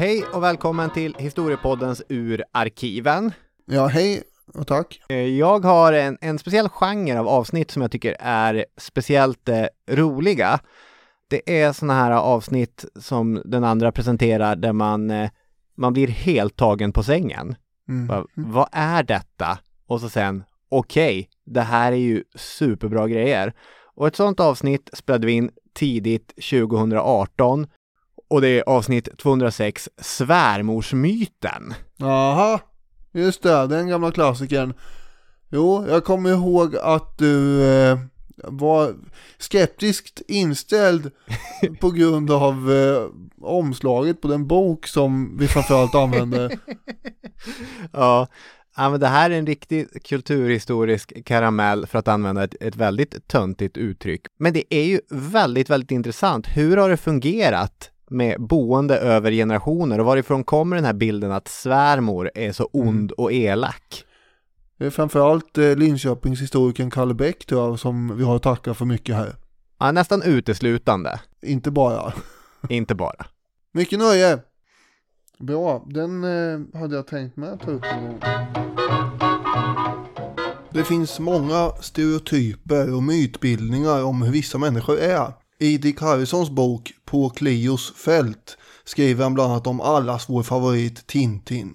Hej och välkommen till Historiepoddens Ur arkiven. Ja, hej och tack. Eh, Jag har en, en speciell genre av avsnitt som jag tycker är speciellt eh, roliga. Det är sådana här avsnitt som den andra presenterar där man, eh, man blir helt tagen på sängen. Mm. Bara, Vad är detta? Och så sen, okej, det här är ju superbra grejer. Och ett sådant avsnitt spelade vi in tidigt 2018 och det är avsnitt 206, svärmorsmyten. Jaha, just det, den gamla klassikern. Jo, jag kommer ihåg att du eh, var skeptiskt inställd på grund av eh, omslaget på den bok som vi framförallt använde. Ja, ja, men det här är en riktig kulturhistorisk karamell för att använda ett, ett väldigt töntigt uttryck. Men det är ju väldigt, väldigt intressant. Hur har det fungerat med boende över generationer och varifrån kommer den här bilden att svärmor är så ond och elak? Det är framförallt eh, Linköpingshistorikern Kalle Bäck tror jag som vi har att tacka för mycket här. Ja, nästan uteslutande, Inte bara. inte bara. Mycket nöje! Bra, den eh, hade jag tänkt med att ta upp någon gång. Det finns många stereotyper och mytbildningar om hur vissa människor är. I Dick Harrisons bok På Clios fält skriver han bland annat om allas vår favorit Tintin.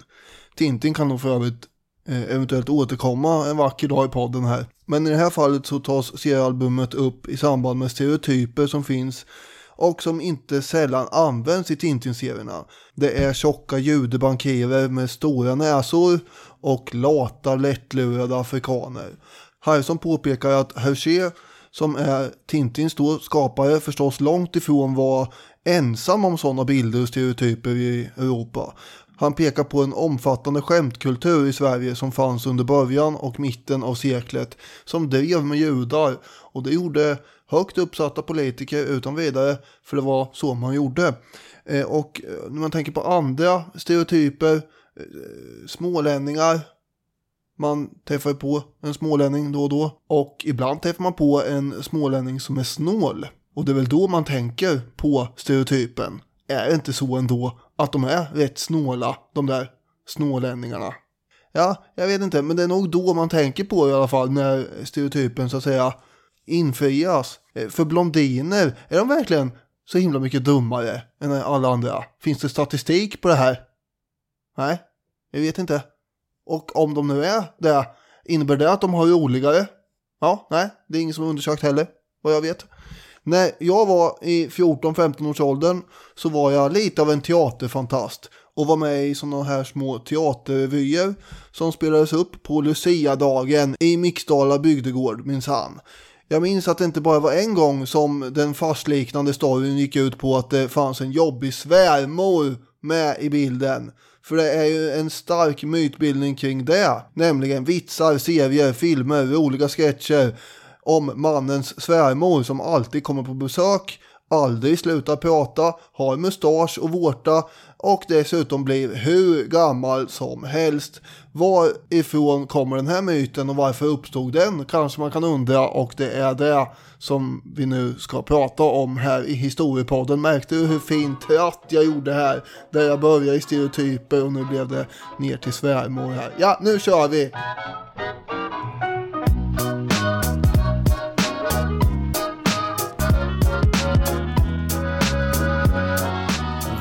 Tintin kan nog för övrigt eh, eventuellt återkomma en vacker dag i podden här. Men i det här fallet så tas seriealbumet upp i samband med stereotyper som finns och som inte sällan används i Tintin-serierna. Det är tjocka judebankirer med stora näsor och lata lättlurade afrikaner. Harrison påpekar att Hergé, som är Tintins då skapare, förstås långt ifrån var ensam om sådana bilder och stereotyper i Europa. Han pekar på en omfattande skämtkultur i Sverige som fanns under början och mitten av seklet som drev med judar och det gjorde högt uppsatta politiker utan vidare för det var så man gjorde. Eh, och eh, när man tänker på andra stereotyper, eh, smålänningar, man träffar ju på en smålänning då och då och ibland träffar man på en smålänning som är snål och det är väl då man tänker på stereotypen. Är det inte så ändå att de är rätt snåla, de där snålänningarna? Ja, jag vet inte, men det är nog då man tänker på i alla fall när stereotypen så att säga infrias. Eh, för blondiner, är de verkligen så himla mycket dummare än alla andra? Finns det statistik på det här? Nej, jag vet inte. Och om de nu är det, innebär det att de har roligare? Ja, nej, det är ingen som har undersökt heller, vad jag vet. När jag var i 14-15 års åldern så var jag lite av en teaterfantast och var med i sådana här små teaterrevyer som spelades upp på Lucia-dagen i Mixdala bygdegård minsann. Jag minns att det inte bara var en gång som den fastliknande storyn gick ut på att det fanns en jobbig svärmor med i bilden. För det är ju en stark mytbildning kring det. Nämligen vitsar, serier, filmer, roliga sketcher om mannens svärmor som alltid kommer på besök, aldrig slutar prata, har mustasch och vårta och dessutom blir hur gammal som helst. Varifrån kommer den här myten och varför uppstod den? Kanske man kan undra och det är det som vi nu ska prata om här i historiepodden. Märkte du hur fin tratt jag gjorde här? Där jag började i stereotyper och nu blev det ner till svärmor här. Ja, nu kör vi!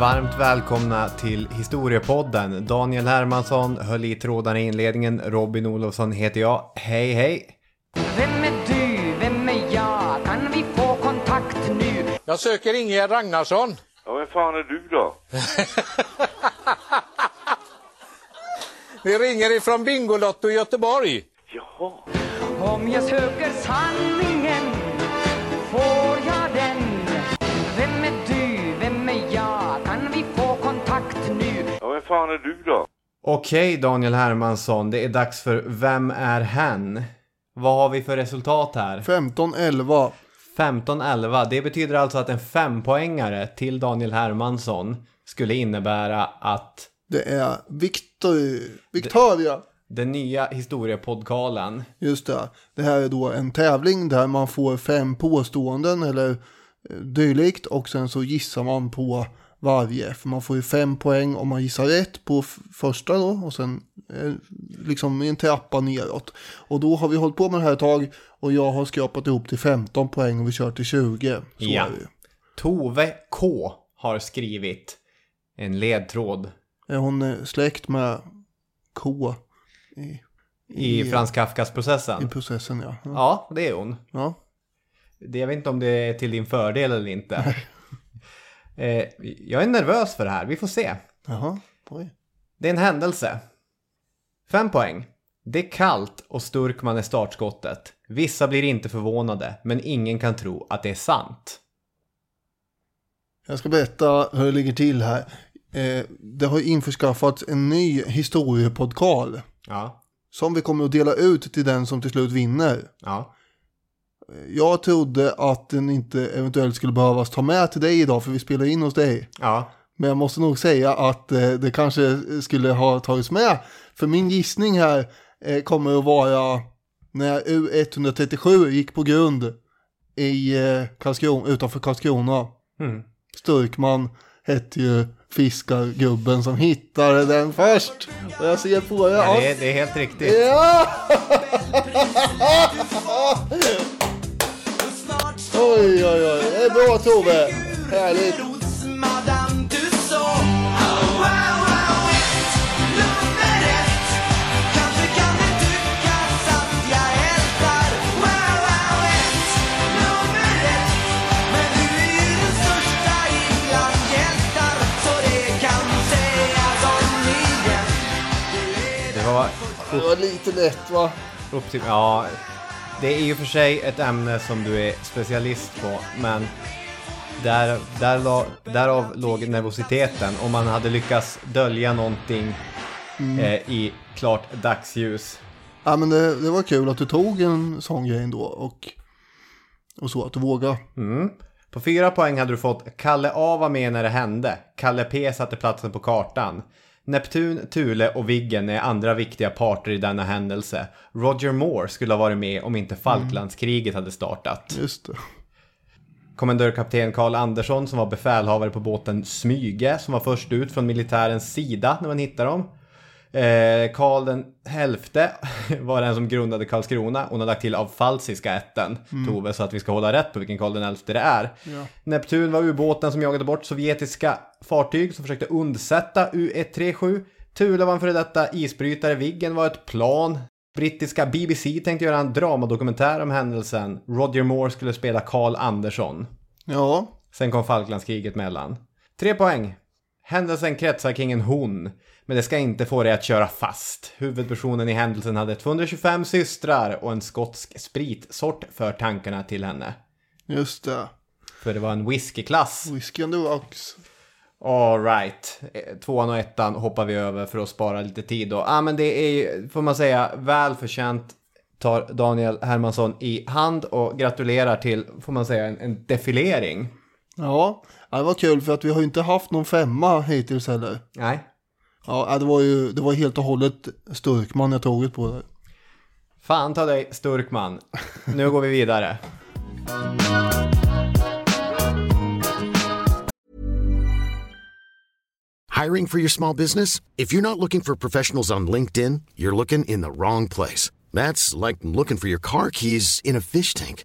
Varmt välkomna till Historiepodden. Daniel Hermansson höll i trådarna i inledningen. Robin Olofsson heter jag. Hej hej! Vem är du? Vem är jag? Kan vi få kontakt nu? Jag söker Ingegerd Ragnarsson. Ja, vem fan är du då? Vi ringer ifrån Bingolotto i Göteborg. Jaha. Om jag söker sanningen får jag fan är du då? Okej Daniel Hermansson, det är dags för Vem är hen? Vad har vi för resultat här? 15-11. 15-11. Det betyder alltså att en fempoängare till Daniel Hermansson skulle innebära att Det är Victor, Victoria. den nya historiepodkalen Just det. Det här är då en tävling där man får fem påståenden eller eh, dylikt och sen så gissar man på varje. För man får ju fem poäng om man gissar rätt på första då och sen eh, liksom i en trappa neråt. Och då har vi hållit på med det här ett tag och jag har skrapat ihop till 15 poäng och vi kör till 20. Så Ja. är det ju. Tove K har skrivit en ledtråd Är hon eh, släkt med K i, i Frans Kafkas i processen? Ja. Ja. Ja, det är hon. ja. Det- Jag vet inte om det är till din fördel eller inte. Eh, jag är nervös för det här, vi får se. Jaha. Oj. Det är en händelse. Fem poäng. Det är kallt och Sturkman är startskottet. Vissa blir inte förvånade, men ingen kan tro att det är sant. Jag ska berätta hur det ligger till här. Eh, det har införskaffats en ny historiepodcast Ja, som vi kommer att dela ut till den som till slut vinner. ja, Jag trodde att den inte eventuellt skulle behövas ta med till dig idag för vi spelar in hos dig. ja. Men jag måste nog säga att eh, det kanske skulle ha tagits med. För min gissning här eh, kommer att vara när U137 gick på grund i eh, Karlskrona, utanför Karlskrona. Mm. Sturkman hette ju fiskargubben som hittade den först. Och jag ser på ja Ja, det, är, det är helt riktigt. ja! oj, oj, oj. Det är bra Tove. Härligt. Det var lite lätt va? upp till, ja, det är ju för sig ett ämne som du är specialist på, men där, där, la- därav låg nervositeten. Om man hade lyckats dölja någonting eh, i klart dagsljus. Ja men det, det var kul att du tog en sån grej ändå och, och så att du vågade. Mm. På fyra poäng hade du fått Kalle A var med när det hände. Kalle P satte platsen på kartan. Neptun, Thule och Viggen är andra viktiga parter i denna händelse. Roger Moore skulle ha varit med om inte Falklandskriget hade startat. Just det. Kommendörkapten Karl Andersson som var befälhavare på båten Smyge som var först ut från militärens sida när man hittade dem. Eh, Karl den elfte var den som grundade Karlskrona. Hon har lagt till av falsiska ätten, Tove, så att vi ska hålla rätt på vilken Karl den elfte det är. Neptun var ubåten som jagade bort sovjetiska fartyg som försökte undsätta U137. Thule var en före detta isbrytare. Viggen var ett plan. Brittiska BBC tänkte göra en dramadokumentär om händelsen. Roger Moore skulle spela Karl Andersson. Ja, Sen kom Falklandskriget mellan. Tre poäng. Händelsen kretsar kring en hon. Men det ska inte få dig att köra fast. Huvudpersonen i händelsen hade 225 systrar och en skotsk spritsort för tankarna till henne. just det. För det var en whiskyklass. Whisky and the Rocks. Alright. Tvåan och ettan hoppar vi över för att spara lite tid då. Ah, men det är ju, får man säga, välförtjänt tar Daniel Hermansson i hand och gratulerar till, får man säga, en, en defilering. Ja, ja, det var kul för att vi har ju inte haft någon femma hittills heller. Nej, Ja, ja, det var ju det var helt och hållet Sturkman jag tagit på det. Fan ta dig Sturkman. Nu går vi vidare. Hiring for your small business? If you're not looking for professionals on LinkedIn, you're looking in the wrong place. That's like looking for your car keys in a fish tank.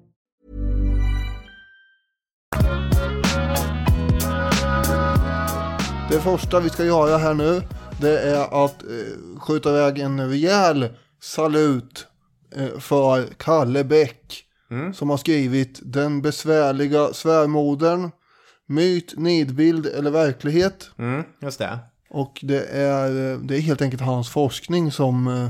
Det första vi ska göra här nu det är att eh, skjuta iväg en rejäl salut eh, för Kalle Bäck som har skrivit Den besvärliga svärmodern Myt, nidbild eller verklighet. Mm, just det. Och det är, eh, det är helt enkelt hans forskning som, eh,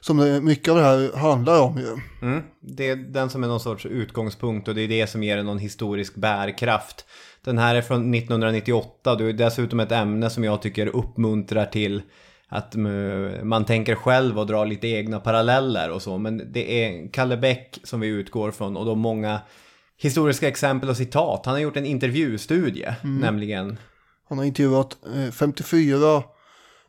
som det, mycket av det här handlar om ju. Mm. Det är den som är någon sorts utgångspunkt och det är det som ger den någon historisk bärkraft. Den här är från 1998 och det är dessutom ett ämne som jag tycker uppmuntrar till att mm, man tänker själv och drar lite egna paralleller och så. Men det är Kalle Bäck som vi utgår från och då många historiska exempel och citat. Han har gjort en intervjustudie, nämligen. Han har intervjuat eh, 54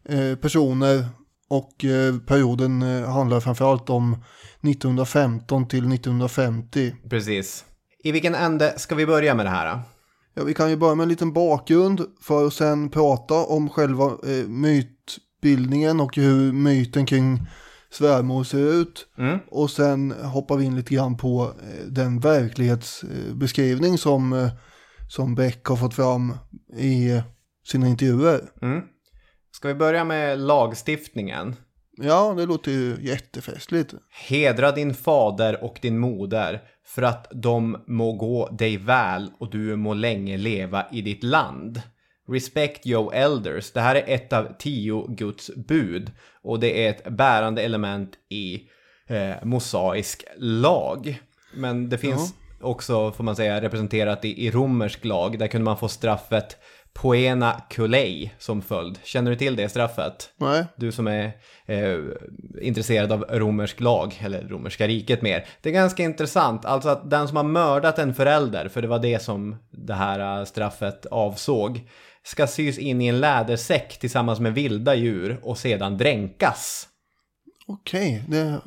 eh, personer och eh, perioden eh, handlar framförallt om 1915 till 1950. Precis. I vilken ände ska vi börja med det här? då? Ja, vi kan ju börja med en liten bakgrund för att sen prata om själva eh, mytbildningen och hur myten kring svärmor ser ut. Mm. Och sen hoppar vi in lite grann på eh, den verklighetsbeskrivning som, eh, som Beck har fått fram i sina intervjuer. Mm. Ska vi börja med lagstiftningen? Ja, det låter ju jättefestligt. Hedra din fader och din moder för att de må gå dig väl och du må länge leva i ditt land. Respect your elders. Det här är ett av tio Guds bud och det är ett bärande element i eh, mosaisk lag. Men det finns också, får man säga, representerat i, i romersk lag. Där kunde man få straffet poena kulei som följd. Känner du till det straffet? Nej, Du som är eh, intresserad av romersk lag, eller romerska riket mer. Det är ganska intressant, alltså att den som har mördat en förälder, för det var det som det här eh, straffet avsåg, ska sys in i en lädersäck tillsammans med vilda djur och sedan dränkas. okej, det är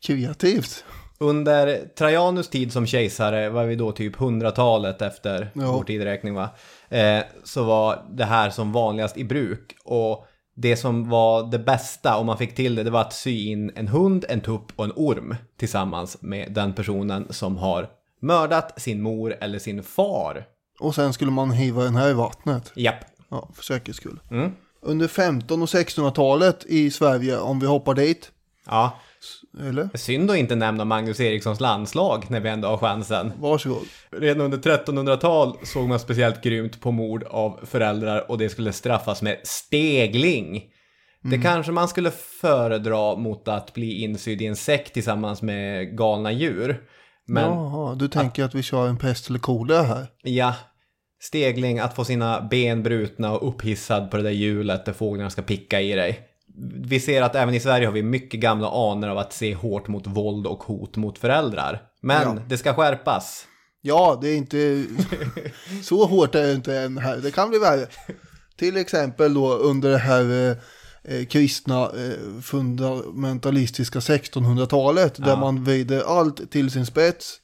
kreativt. Under Trajanus tid som kejsare, var vi då typ 100-talet efter Ja. vår tideräkning va? Eh, så var det här som vanligast i bruk. Och det som var det bästa om man fick till det, det var att sy in en hund, en tupp och en orm tillsammans med den personen som har mördat sin mor eller sin far. Och sen skulle man hiva den här i vattnet. Japp. Ja, för säkerhets skull. Mm. Under 15 och 1600-talet i Sverige, om vi hoppar dit, Ja, eller? synd att inte nämna Magnus Erikssons landslag när vi ändå har chansen. Varsågod. Redan under 1300-tal såg man speciellt grymt på mord av föräldrar och det skulle straffas med stegling. Det kanske man skulle föredra mot att bli insydd i en säck tillsammans med galna djur. Men Jaha, du tänker att vi kör en pest eller kolera här? ja, stegling, att få sina ben brutna och upphissad på det där hjulet där fåglarna ska picka i dig. Vi ser att även i Sverige har vi mycket gamla anor av att se hårt mot våld och hot mot föräldrar. Men Ja. det ska skärpas. Ja, det är inte så hårt är det inte än här. Det kan bli värre. Till exempel då under det här eh, eh, kristna eh, fundamentalistiska 1600-talet där man vrider allt till sin spets.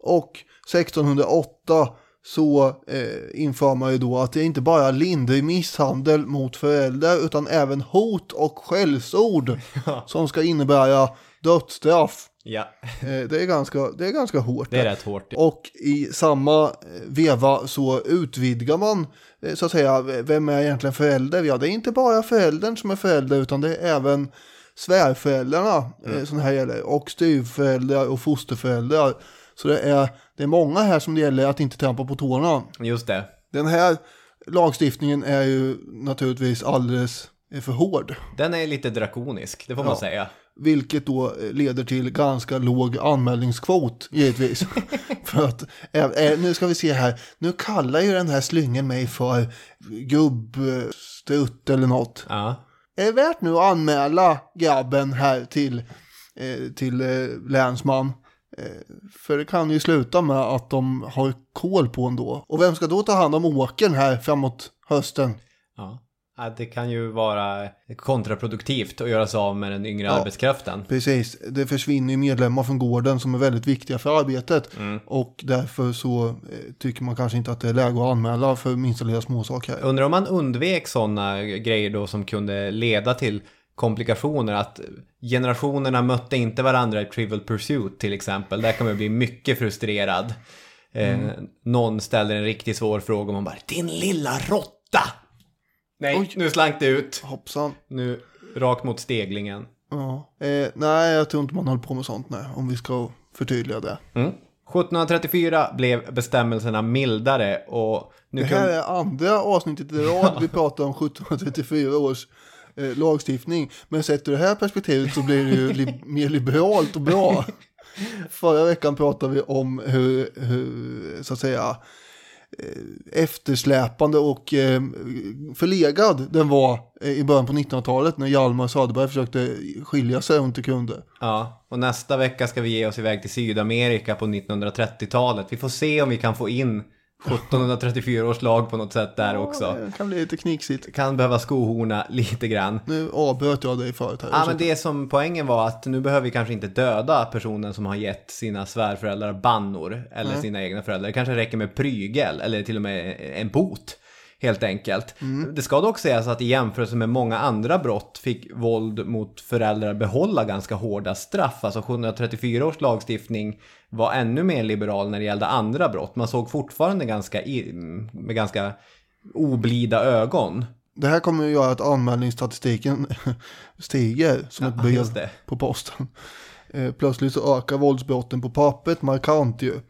Och 1608 så eh, inför man ju då att det är inte bara lindrig misshandel mot föräldrar utan även hot och skällsord som ska innebära dödsstraff. Ja, Eh, det, är ganska, det är ganska hårt. det är rätt hårt. Och i samma eh, veva så utvidgar man eh, så att säga, vem är egentligen förälder? Ja, det är inte bara föräldern som är förälder utan det är även svärföräldrarna mm. som det här gäller och styvföräldrar och fosterföräldrar. Så det är, det är många här som det gäller att inte trampa på tårna. Just det. Den här lagstiftningen är ju naturligtvis alldeles för hård. Den är lite drakonisk, det får man Ja. säga. Vilket då leder till ganska låg anmälningskvot givetvis. för att, eh, eh, nu ska vi se här, nu kallar ju den här slyngen mig för gubbstrutt eller något. Ja. Är det värt nu att anmäla grabben här till, eh, till länsman? Eh, för det kan ju sluta med att de har koll på ändå. Och vem ska då ta hand om åkern här framåt hösten? ja. Att det kan ju vara kontraproduktivt att göra sig av med den yngre Ja. arbetskraften. Precis, det försvinner ju medlemmar från gården som är väldigt viktiga för arbetet. Och därför så eh, tycker man kanske inte att det är läge att anmäla för minsta lilla småsak här. Undrar om man undvek sådana grejer då som kunde leda till komplikationer. Att generationerna mötte inte varandra i Trivial Pursuit till exempel. Där kan man bli mycket frustrerad. Eh, någon ställer en riktigt svår fråga och man bara Din lilla råtta! Nej, Oj. nu slank det ut. Hoppsan. Nu rakt mot steglingen. Ja. Eh, nej, jag tror inte man håller på med sånt nej, om vi ska förtydliga det. Mm. 1734 blev bestämmelserna mildare och nu Det kan... här är andra avsnittet i rad vi pratar om 1734 års eh, lagstiftning. Men sett ur det här perspektivet så blir det ju li- mer liberalt och bra. Förra veckan pratade vi om hur, hur så att säga, eh, eftersläpande och eh, förlegad den var eh, i början på 1900-talet när Hjalmar Söderberg försökte skilja sig och inte kunde. Ja, och nästa vecka ska vi ge oss iväg till Sydamerika på 1930-talet. Vi får se om vi kan få in 1734 års lag på något sätt där också. Det kan bli lite knixigt. Kan behöva skohorna lite grann. Nu avbröt jag dig förut här. Ja, men det som poängen var att nu behöver vi kanske inte döda personen som har gett sina svärföräldrar bannor eller Nej. sina egna föräldrar. Det kanske räcker med prygel eller till och med en bot. Helt enkelt. Det ska dock sägas att i jämförelse med många andra brott fick våld mot föräldrar behålla ganska hårda straff. Alltså 734 års lagstiftning var ännu mer liberal när det gällde andra brott. Man såg fortfarande ganska med ganska oblida ögon. Det här kommer att göra att anmälningsstatistiken stiger som ett Ja, just brev på posten. Eh, Plötsligt så ökar våldsbrotten på pappret markant ju.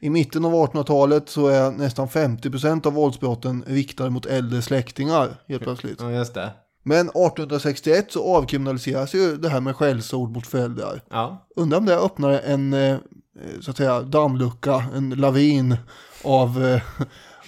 I mitten av 1800-talet så är nästan 50% av våldsbrotten riktade mot äldre släktingar helt plötsligt. Ja, just det. Men 1861 så avkriminaliseras ju det här med skällsord mot föräldrar. Ja, Undrar om det öppnar en eh, så att säga dammlucka, en lavin av eh,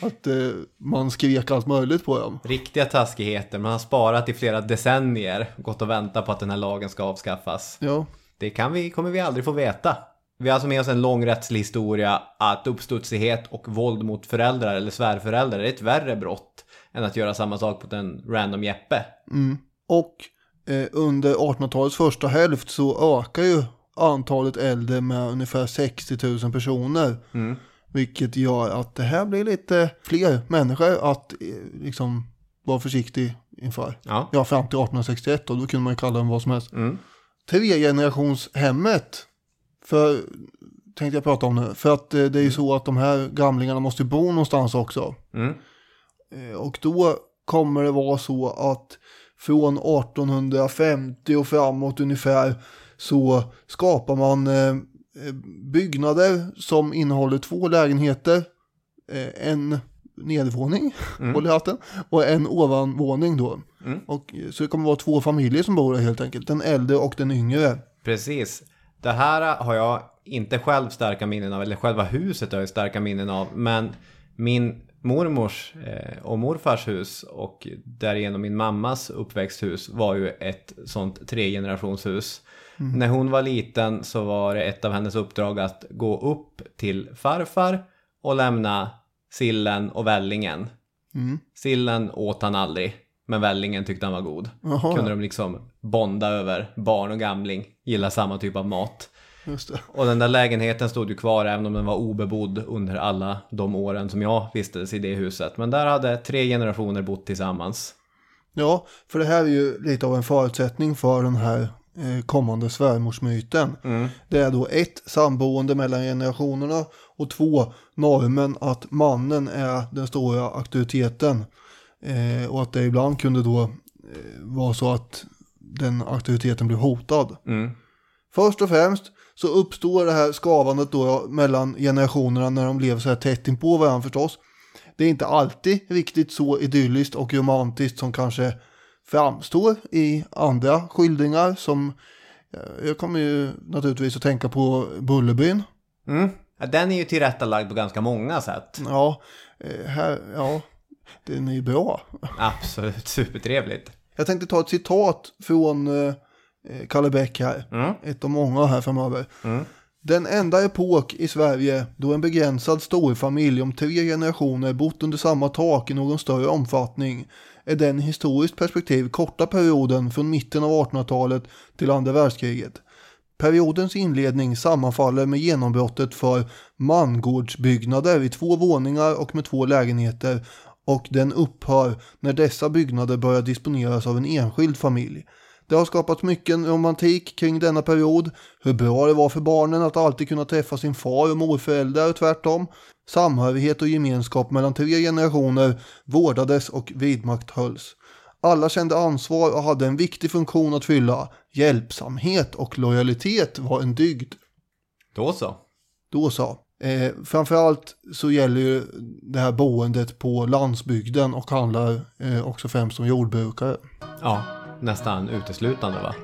att eh, man skrek allt möjligt på dem. riktiga taskigheter. Man har sparat i flera decennier. Gått och väntat på att den här lagen ska avskaffas. Ja, Det kan vi, kommer vi aldrig få veta. Vi har alltså med oss en lång rättslig historia att uppstudsighet och våld mot föräldrar eller svärföräldrar är ett värre brott än att göra samma sak mot en random Jeppe. Och eh, under 1800-talets första hälft så ökar ju antalet äldre med ungefär 60 000 personer. Vilket gör att det här blir lite fler människor att eh, liksom vara försiktig inför. Ja. Ja, fram till 1861 och då kunde man ju kalla dem vad som helst. Mm. Tregenerationshemmet, för tänkte jag prata om nu. För att eh, det är ju så att de här gamlingarna måste bo någonstans också. Mm. Eh, Och då kommer det vara så att från 1850 och framåt ungefär så skapar man eh, byggnader som innehåller två lägenheter, en nedervåning, håll i hatten, och en ovanvåning då. Och, eh, så det kommer vara två familjer som bor där helt enkelt, den äldre och den yngre. Precis. Det här har jag inte själv starka minnen av, eller själva huset har jag starka minnen av, men min mormors eh, och morfars hus och därigenom min mammas uppväxthus var ju ett sånt tregenerationshus. När hon var liten så var det ett av hennes uppdrag att gå upp till farfar och lämna sillen och vällingen. Sillen åt han aldrig, men vällingen tyckte han var god. Jaha. Kunde de liksom bonda över barn och gamling, gilla samma typ av mat. Och den där lägenheten stod ju kvar även om den var obebodd under alla de åren som jag vistades i det huset. Men där hade tre generationer bott tillsammans. Ja, för det här är ju lite av en förutsättning för den här eh, kommande svärmorsmyten. Det är då ett, samboende mellan generationerna och två, normen att mannen är den stora auktoriteten. Eh, och att det ibland kunde då eh, vara så att den auktoriteten blev hotad. Först och främst så uppstår det här skavandet då mellan generationerna när de lever så här tätt inpå varandra förstås. Det är inte alltid riktigt så idylliskt och romantiskt som kanske framstår i andra skildringar som eh, jag kommer ju naturligtvis att tänka på Bullerbyn. Mm. Ja, Den är ju tillrättalagd på ganska många sätt. Ja, eh, här, ja, den är ju bra. Absolut, supertrevligt. Jag tänkte ta ett citat från eh, eh, Kalle Bäck här. Mm. Ett av många här framöver. Den enda epok i Sverige då en begränsad storfamilj om tre generationer bott under samma tak i någon större omfattning är den historiskt perspektiv korta perioden från mitten av 1800-talet till andra världskriget. Periodens inledning sammanfaller med genombrottet för mangårdsbyggnader i två våningar och med två lägenheter och den upphör när dessa byggnader börjar disponeras av en enskild familj. Det har skapats mycket romantik kring denna period, hur bra det var för barnen att alltid kunna träffa sin far och morföräldrar och tvärtom. Samhörighet och gemenskap mellan tre generationer vårdades och vidmakthölls. Alla kände ansvar och hade en viktig funktion att fylla. Hjälpsamhet och lojalitet var en dygd. Då så. Då så. Eh, framförallt så gäller ju det här boendet på landsbygden och handlar eh, också främst om jordbrukare. Ja, nästan uteslutande va?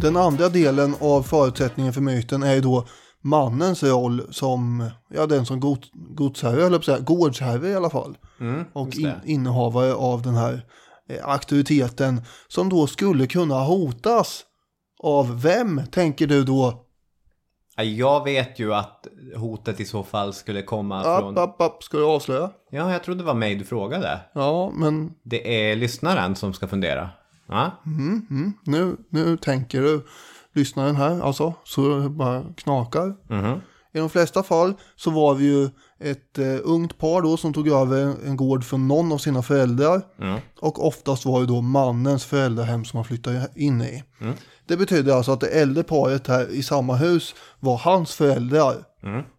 Den andra delen av förutsättningen för myten är ju då mannens roll som, ja den som god, godsherre, eller säga, gårdsherre i alla fall. Mm, och in, innehavare av den här auktoriteten som då skulle kunna hotas av vem, tänker du då? Ja, Jag vet ju att hotet i så fall skulle komma från... App, app, app, ska du avslöja? Ja, jag trodde det var mig du frågade. Ja, men Det är lyssnaren som ska fundera. Ja, mm, mm, nu, nu tänker du lyssnaren här, alltså, så bara knakar. Mhm. I de flesta fall så var vi ju ett eh, ungt par då som tog över en gård från någon av sina föräldrar. Mm. Och oftast var det då mannens föräldrahem som man flyttade in i. Det betyder alltså att det äldre paret här i samma hus var hans föräldrar.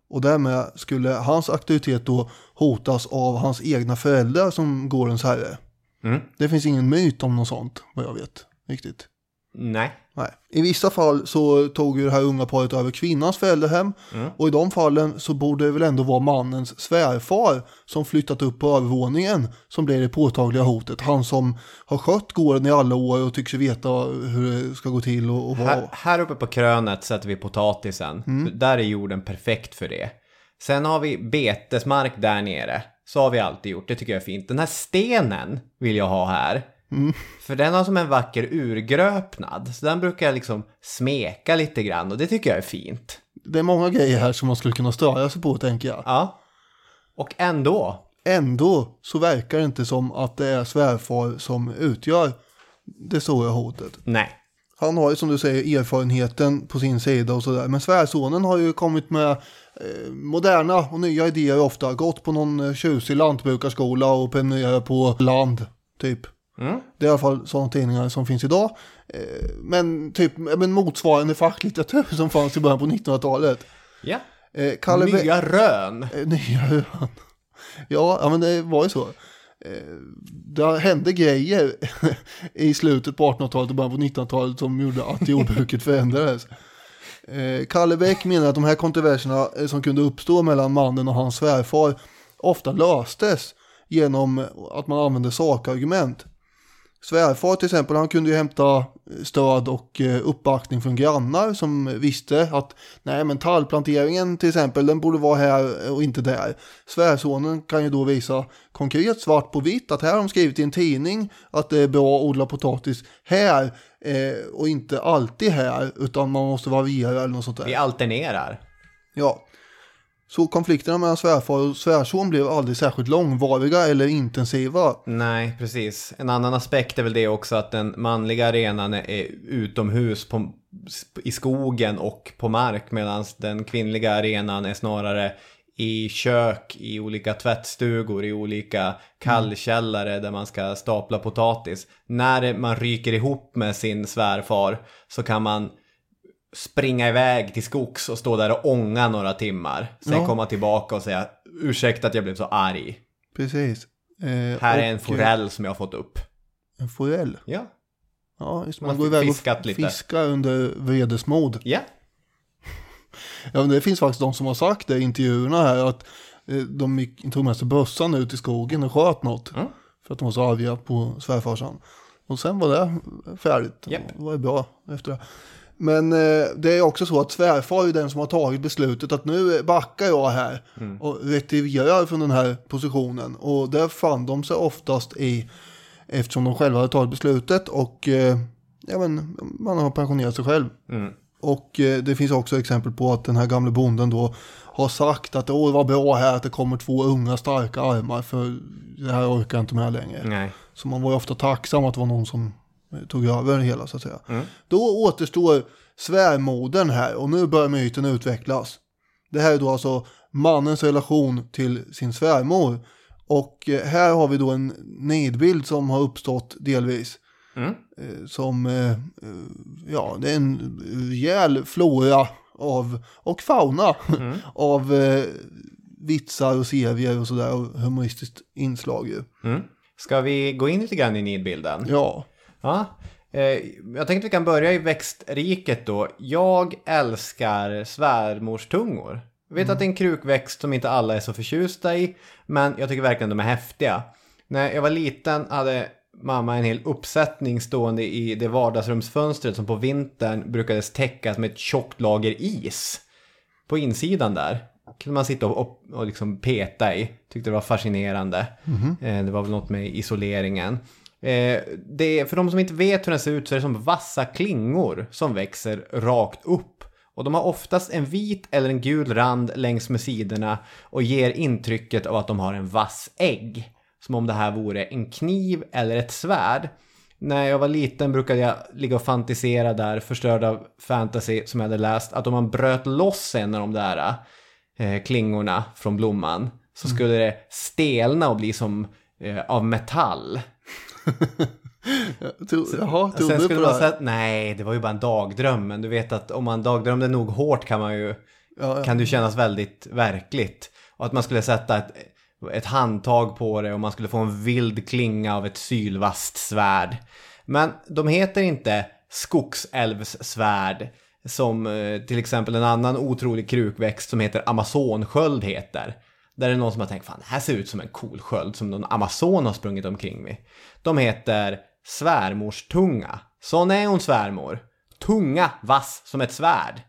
Och därmed skulle hans auktoritet då hotas av hans egna föräldrar som gårdens herre. Mm. Det finns ingen myt om något sånt, vad jag vet. Riktigt. Nej. Nej. I vissa fall så tog ju det här unga paret över kvinnans föräldrahem. Och i de fallen så borde det väl ändå vara mannens svärfar som flyttat upp på övervåningen som blir det påtagliga hotet. Han som har skött gården i alla år och tycker sig veta hur det ska gå till och, och vad. Här, här uppe på krönet sätter vi potatisen. För Där är jorden perfekt för det. Sen har vi betesmark där nere. Så har vi alltid gjort. Det tycker jag är fint. Den här stenen vill jag ha här. För den har som en vacker urgröpnad. Så den brukar jag liksom smeka lite grann och det tycker jag är fint. Det är många grejer här som man skulle kunna störa sig på tänker jag. Ja. Och ändå. Ändå så verkar det inte som att det är svärfar som utgör det stora hotet. Nej. Han har ju som du säger erfarenheten på sin sida och sådär. Men svärsonen har ju kommit med eh, moderna och nya idéer ofta. Gått på någon eh, tjusig lantbrukarskola och prenumererat på land, typ. Mm. Det är i alla fall sådana tidningar som finns idag. Eh, men typ men motsvarande facklitteratur som fanns i början på 1900-talet. Ja. Eh, Kalle Nya rön. Eh, Nya rön. Ja, ja, men det var ju så. Det hände grejer i slutet på 1800-talet och början på 1900-talet som gjorde att jordbruket förändrades. Kalle Bäck menar att de här kontroverserna som kunde uppstå mellan mannen och hans svärfar ofta löstes genom att man använde sakargument. Svärfar till exempel, han kunde ju hämta stöd och eh, uppbackning från grannar som visste att nej men tallplanteringen till exempel den borde vara här och inte där. Svärsonen kan ju då visa konkret svart på vitt att här har de skrivit i en tidning att det är bra att odla potatis här eh, och inte alltid här utan man måste variera eller något sånt där. Vi alternerar. Ja. Så konflikterna mellan svärfar och svärson blev aldrig särskilt långvariga eller intensiva. Nej, precis. En annan aspekt är väl det också att den manliga arenan är utomhus på, i skogen och på mark medan den kvinnliga arenan är snarare i kök, i olika tvättstugor, i olika kallkällare där man ska stapla potatis. När man ryker ihop med sin svärfar så kan man springa iväg till skogs och stå där och ånga några timmar. Sen Ja. komma tillbaka och säga ursäkta att jag blev så arg. Precis. Eh, Här är en forell som jag har fått upp. eh, En forell? Ja. Ja, just. Man Man går iväg och fiskar under vredesmod. Ja. Ja, men det finns faktiskt de som har sagt det i intervjuerna här att eh, de gick, tog med sig bössan ut i skogen och sköt något. Mm. För att de var så arga på svärfarsan. Och sen var det färdigt. Japp. Det var bra efter det. Men eh, det är också så att svärfar är den som har tagit beslutet att nu backar jag här och retirerar från den här positionen. Och där fann de sig oftast i, eftersom de själva hade tagit beslutet och eh, ja, men, man har pensionerat sig själv. Och eh, det finns också exempel på att den här gamle bonden då har sagt att åh vad bra här att det kommer två unga starka armar för det här orkar jag inte med längre. Nej. Så man var ju ofta tacksam att det var någon som tog över det hela så att säga. Då återstår svärmodern här och nu börjar myten utvecklas. Det här är då alltså mannens relation till sin svärmor. Och eh, här har vi då en nidbild som har uppstått delvis. Mm. Eh, Som, eh, ja, det är en rejäl flora av, och fauna av eh, vitsar och serier och sådär och humoristiskt inslag ju. Mm. Ska vi gå in lite grann i nidbilden? Ja, Ja. Eh, jag tänkte vi kan börja i växtriket då. Jag älskar svärmorstungor. Jag vet att det är en krukväxt som inte alla är så förtjusta i, men jag tycker verkligen de är häftiga. När jag var liten hade mamma en hel uppsättning stående i det vardagsrumsfönstret som på vintern brukades täckas med ett tjockt lager is. På insidan där kunde man sitta och, och, liksom peta i. Tyckte det var fascinerande. Eh, det var väl något med isoleringen. Eh, det är, för de som inte vet hur den ser ut så är det som vassa klingor som växer rakt upp. Och de har oftast en vit eller en gul rand längs med sidorna och ger intrycket av att de har en vass ägg. Som om det här vore en kniv eller ett svärd. När jag var liten brukade jag ligga och fantisera där, förstörd av fantasy som jag hade läst, att om man bröt loss en av de där eh, klingorna från blomman så skulle det stelna och bli som eh, av metall. tro, jaha, trodde du skulle på det här? säga nej, det var ju bara en dagdröm. Men du vet att om man dagdrömde nog hårt kan man ju, Ja, ja. kan det kännas väldigt verkligt. Och att man skulle sätta ett, ett handtag på det och man skulle få en vild klinga av ett sylvast svärd. Men de heter inte skogsälvssvärd som eh, till exempel en annan otrolig krukväxt som heter amazonsköld heter. Där är det någon som har tänkt, fan det här ser ut som en cool sköld som någon amazon har sprungit omkring med. De heter svärmorstunga. Sån är hon svärmor. Tunga, vass som ett svärd.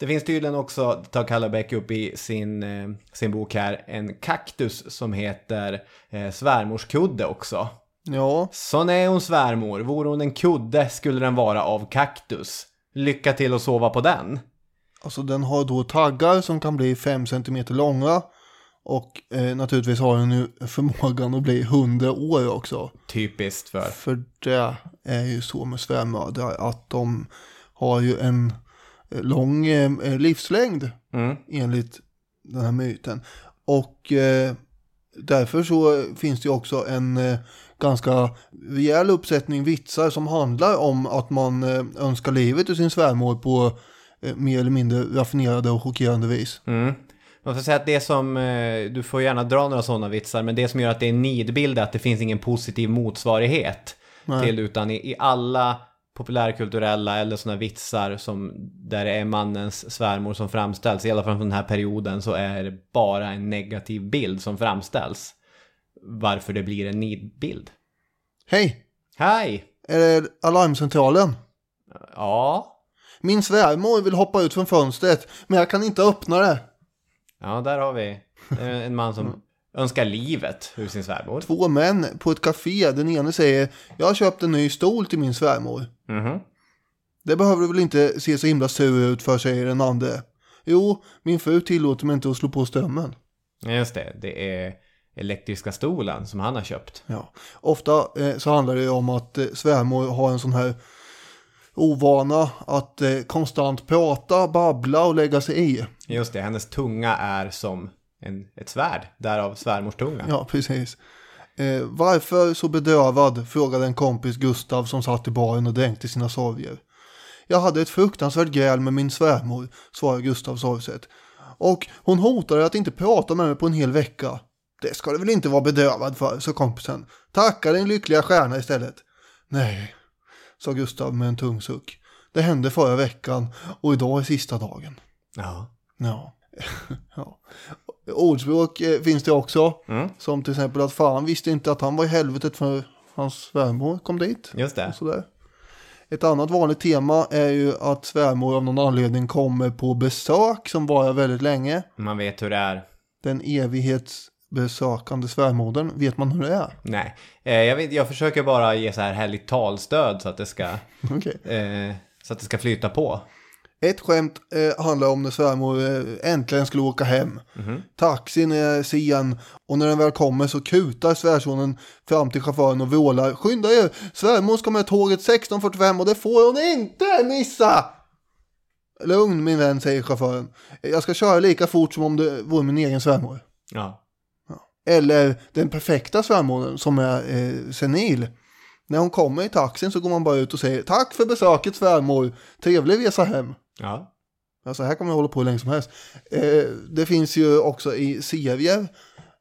Det finns tydligen också, tar Kallebäck upp i sin, eh, sin bok här, en kaktus som heter eh, svärmorskudde också. Ja, Sån är hon svärmor. Vore hon en kudde skulle den vara av kaktus. Lycka till att sova på den. alltså den har då taggar som kan bli 5 cm långa. Och eh, naturligtvis har den ju förmågan att bli 100 år också. Typiskt för... För det är ju så med svärmödrar att de har ju en eh, lång eh, livslängd Mm. enligt den här myten. Och eh, därför så finns det ju också en eh, ganska rejäl uppsättning vitsar som handlar om att man eh, önskar livet ur sin svärmor på eh, mer eller mindre raffinerade och chockerande vis. Mm. Man får säga att det som, eh, du får gärna dra några sådana vitsar, men det som gör att det är nidbild är att det finns ingen positiv motsvarighet Nej. till, utan i, i alla populärkulturella eller sådana vitsar som där det är mannens svärmor som framställs, i alla fall från den här perioden, så är det bara en negativ bild som framställs. Varför det blir en nidbild. Hej! Hej! Är det alarmcentralen? Ja. Min svärmor vill hoppa ut från fönstret, men jag kan inte öppna det. Ja, där har vi eh, en man som önskar livet ur sin svärmor. Två män på ett café, den ene säger jag har köpt en ny stol till min svärmor. Mhm. Det behöver du väl inte se så himla sur ut för, säger den andra. Jo, min fru tillåter mig inte att slå på strömmen. Just det, det är elektriska stolen som han har köpt. Ja. Ofta eh, så handlar det om att eh, svärmor har en sån här ovana att eh, konstant prata, babbla och lägga sig i. Just det, hennes tunga är som en, ett svärd, därav svärmors tunga. Ja, precis. Eh, varför så bedövad? frågade en kompis Gustav som satt i baren och dränkte sina sorger. Jag hade ett fruktansvärt gräl med min svärmor, svarade Gustav sorgset. Och hon hotade att inte prata med mig på en hel vecka. Det ska du väl inte vara bedövad för, sa kompisen. Tacka din lyckliga stjärna istället. Nej, sa Gustav med en tung suck. Det hände förra veckan och idag är sista dagen. Ja. Ja. ja. Ordspråk eh, finns det också. Mm. Som till exempel att fan visste inte att han var i helvetet för hans svärmor kom dit. Just det. Och sådär. Ett annat vanligt tema är ju att svärmor av någon anledning kommer på besök som varar väldigt länge. Man vet hur det är. Den evighetsbesökande svärmodern, vet man hur det är? Nej, eh, jag, vet, jag försöker bara ge så här härligt talstöd så att det ska, Okej. eh, så att det ska flyta på. Ett skämt eh, handlar om när svärmor eh, äntligen skulle åka hem. Taxin är sen och när den väl kommer så kutar svärsonen fram till chauffören och vrålar Skynda er, svärmor ska med tåget 16.45 och det får hon inte missa! Lugn min vän, säger chauffören. Jag ska köra lika fort som om det vore min egen svärmor. Ja. Eller den perfekta svärmodern som är eh, senil. När hon kommer i taxin så går man bara ut och säger Tack för besöket svärmor, trevlig resa hem. Ja. Alltså här kan man hålla på hur länge som helst. Eh, det finns ju också i serier.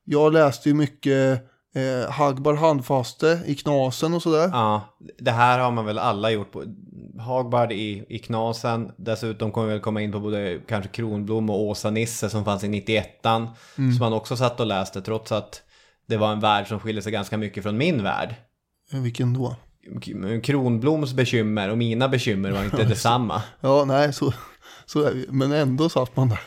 Jag läste ju mycket eh, Hagbar handfaste i Knasen och sådär. Ja, det här har man väl alla gjort. På. Hagbard i, i Knasen. Dessutom kommer vi väl komma in på både kanske Kronblom och Åsa-Nisse som fanns i 91an. Som man också satt och läste trots att det var en värld som skiljer sig ganska mycket från min värld. Eh, Vilken då? Kronbloms bekymmer och mina bekymmer var inte detsamma. Ja, nej, så, så. Men ändå satt man där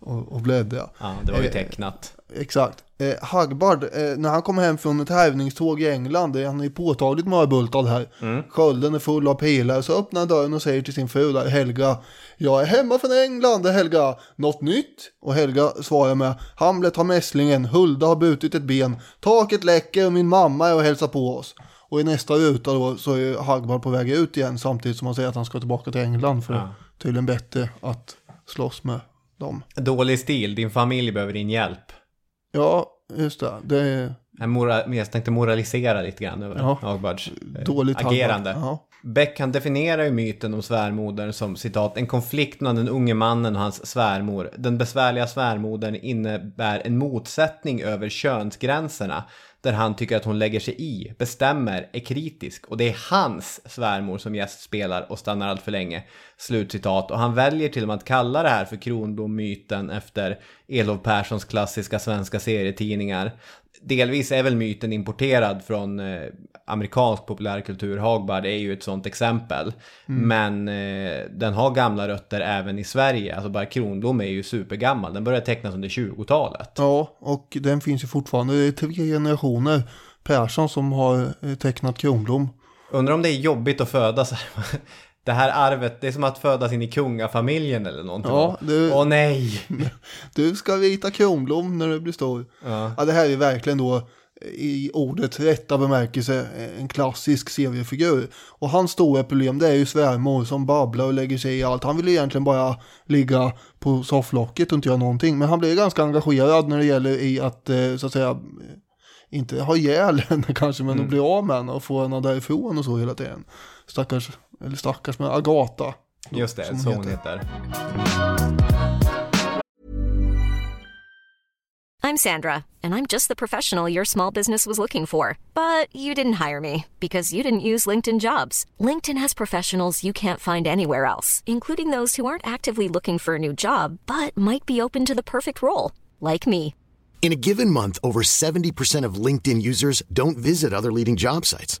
och, och bläddrade. Ja, det var ju Eh, tecknat. Exakt. Eh, Hagbard, eh, när han kommer hem från ett härvningståg i England, eh, han är påtagligt mörbultad här. Skölden är full av pilar, så öppnar han dörren och säger till sin fru där, Helga, jag är hemma från England, Helga. Något nytt? Och Helga svarar med, Hamlet har mässlingen, Hulda har butit ett ben, taket läcker och min mamma är och hälsar på oss. Och i nästa ruta då så är Hagbard på väg ut igen samtidigt som han säger att han ska tillbaka till England för är tydligen bättre att slåss med dem. Dålig stil, din familj behöver din hjälp. Ja, just det. Det är Jag, tänkte moralisera lite grann över Ja. Hagbards eh, dåligt agerande. Ja. Beck han definierar ju myten om svärmodern som citat en konflikt mellan den unge mannen och hans svärmor. Den besvärliga svärmodern innebär en motsättning över könsgränserna där han tycker att hon lägger sig i, bestämmer, är kritisk och det är hans svärmor som gästspelar och stannar allt för länge. Slutcitat. Och han väljer till och med att kalla det här för Kronblom-myten efter Elof Perssons klassiska svenska serietidningar. Delvis är väl myten importerad från eh, amerikansk populärkultur. Hagbard är ju ett sånt exempel. Men eh, den har gamla rötter även i Sverige. Alltså bara Kronblom är ju supergammal. Den började tecknas under 20-talet. Ja, och den finns ju fortfarande. Det är tre generationer Persson som har eh, tecknat Kronblom. Undrar om det är jobbigt att födas. Det här arvet, det är som att födas in i kungafamiljen eller någonting. Ja, det- Åh nej! Du ska rita Kronblom när du blir stor. Ja. Ja, det här är verkligen då eh, i ordets rätta bemärkelse eh, en klassisk seriefigur. Och hans stora problem det är ju svärmor som babblar och lägger sig i allt. Han vill egentligen bara ligga på sofflocket och inte göra någonting. Men han blir ganska engagerad när det gäller i att eh, så att säga inte ha ihjäl henne kanske men att bli av med henne och få henne därifrån och så hela tiden. Stackars, eller stackars med Agata. då, Just det, som så hon heter. I'm Sandra, and I'm just the professional your small business was looking for. But you didn't hire me because you didn't use LinkedIn jobs. LinkedIn has professionals you can't find anywhere else, including those who aren't actively looking for a new job but might be open to the perfect role, like me. In a given month, over 70% of LinkedIn users don't visit other leading job sites.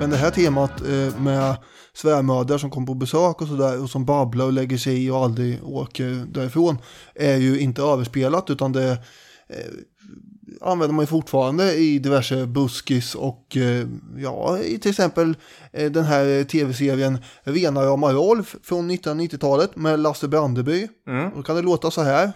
Men det här temat eh, med svärmödrar som kommer på besök och sådär och som babblar och lägger sig i och aldrig åker därifrån är ju inte överspelat utan det eh, använder man ju fortfarande i diverse buskis och eh, ja, i till exempel den här tv-serien Rena rama Rolf från 1990-talet med Lasse Brandeby. Mm. Då kan det låta så här.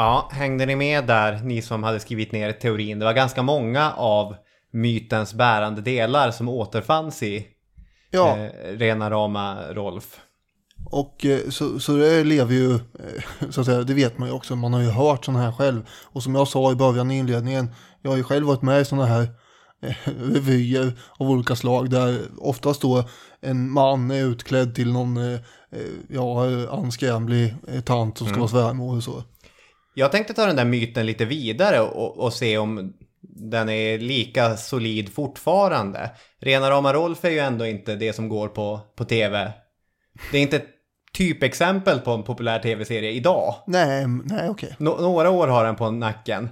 Ja, hängde ni med där, ni som hade skrivit ner teorin? Det var ganska många av mytens bärande delar som återfanns i Ja. eh, rena rama Rolf. Och eh, så, så det lever ju, eh, så att säga, det vet man ju också, man har ju hört sådana här själv. Och som jag sa i början i inledningen, jag har ju själv varit med i sådana här eh, revyer av olika slag där oftast då en man är utklädd till någon, ja, anskrämlig tant som ska Mm. vara svärmor och så. Jag tänkte ta den där myten lite vidare och, och se om den är lika solid fortfarande. Rena rama Rolf är ju ändå inte det som går på, på tv. Det är inte ett typexempel på en populär tv-serie idag. Nej, nej okej. Nå- några år har den på nacken.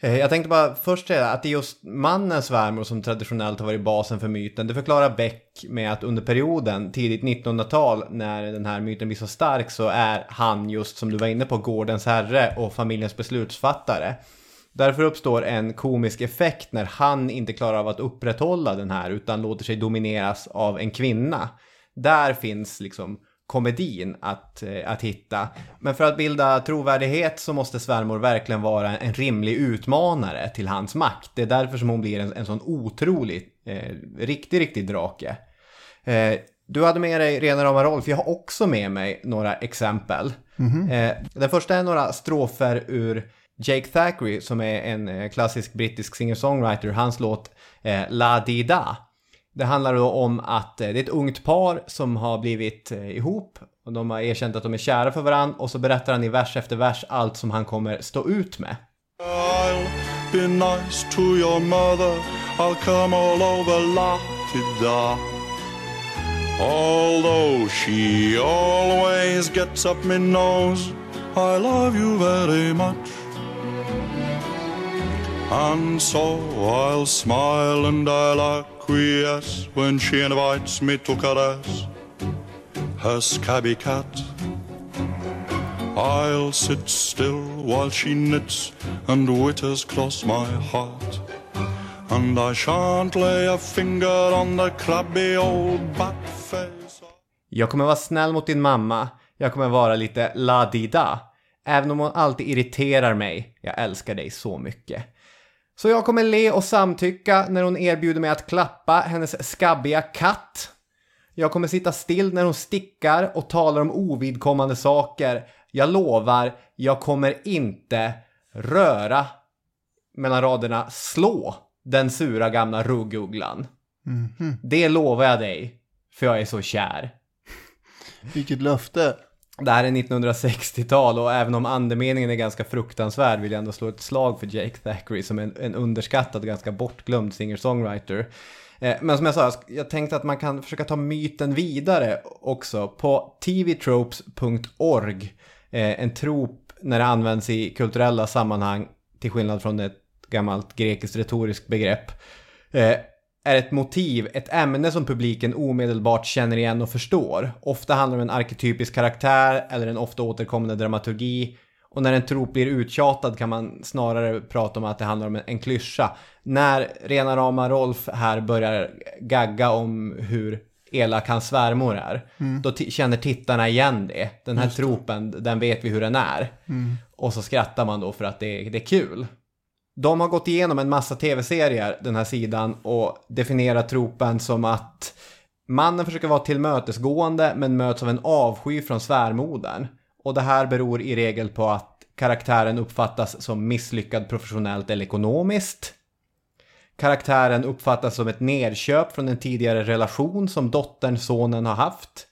Eh, jag tänkte bara först säga att det är just mannens svärmor som traditionellt har varit basen för myten. Det förklarar Beck med att under perioden, tidigt 1900-tal, när den här myten blir så stark så är han just som du var inne på, gårdens herre och familjens beslutsfattare. Därför uppstår en komisk effekt när han inte klarar av att upprätthålla den här utan låter sig domineras av en kvinna. Där finns liksom komedin att, eh, att hitta. Men för att bilda trovärdighet så måste svärmor verkligen vara en rimlig utmanare till hans makt. Det är därför som hon blir en, en sån otrolig, eh, riktig, riktig drake. Eh, du hade med dig rena rama Rolf, jag har också med mig några exempel. Mhm. Eh, den första är några strofer ur Jake Thackeray som är en eh, klassisk brittisk singer-songwriter, hans låt eh, La Di Da. Det handlar då om att eh, det är ett ungt par som har blivit eh, ihop och de har erkänt att de är kära för varandra och så berättar han i vers efter vers allt som han kommer stå ut med. I'll be nice to your mother. I'll come all over la da. Although she always gets up me nose, I love you very much. And so I'll smile and I'll acquiesce when she invites me to caress her scabby cat. I'll sit still while she knits and witters cross my heart. And I shan't lay a finger on the crabby old bat face. Jag kommer vara snäll mot din mamma. Jag kommer vara lite la-di-da. Även om hon alltid irriterar mig. Jag älskar dig så mycket. Så jag kommer le och samtycka när hon erbjuder mig att klappa hennes skabbiga katt. Jag kommer sitta still när hon stickar och talar om ovidkommande saker. Jag lovar, jag kommer inte röra mellan raderna slå den sura gamla ruggugglan. Mhm. Det lovar jag dig, för jag är så kär. Vilket löfte. Det här är 1960-tal och även om andemeningen är ganska fruktansvärd vill jag ändå slå ett slag för Jake Thackeray som en, en underskattad, ganska bortglömd singer-songwriter. Eh, Men som jag sa, jag jag tänkte att man kan försöka ta myten vidare också. På tvtropes.org, eh, en trop när det används i kulturella sammanhang, till skillnad från ett gammalt grekiskt retoriskt begrepp. Eh, är ett motiv, ett ämne som publiken omedelbart känner igen och förstår. Ofta handlar det om en arketypisk karaktär eller en ofta återkommande dramaturgi. Och när en trop blir uttjatad kan man snarare prata om att det handlar om en, klyscha. När rena rama Rolf här börjar gagga om hur elak hans svärmor är, Mm. då känner tittarna igen det. Den här Just tropen, den vet vi hur den är. Mm. Och så skrattar man då för att det, det är kul. De har gått igenom en massa tv-serier, den här sidan, och definierat tropen som att mannen försöker vara tillmötesgående men möts av en avsky från svärmodern. Och det här beror i regel på att karaktären uppfattas som misslyckad professionellt eller ekonomiskt. Karaktären uppfattas som ett nedköp från en tidigare relation som dottern, sonen har haft.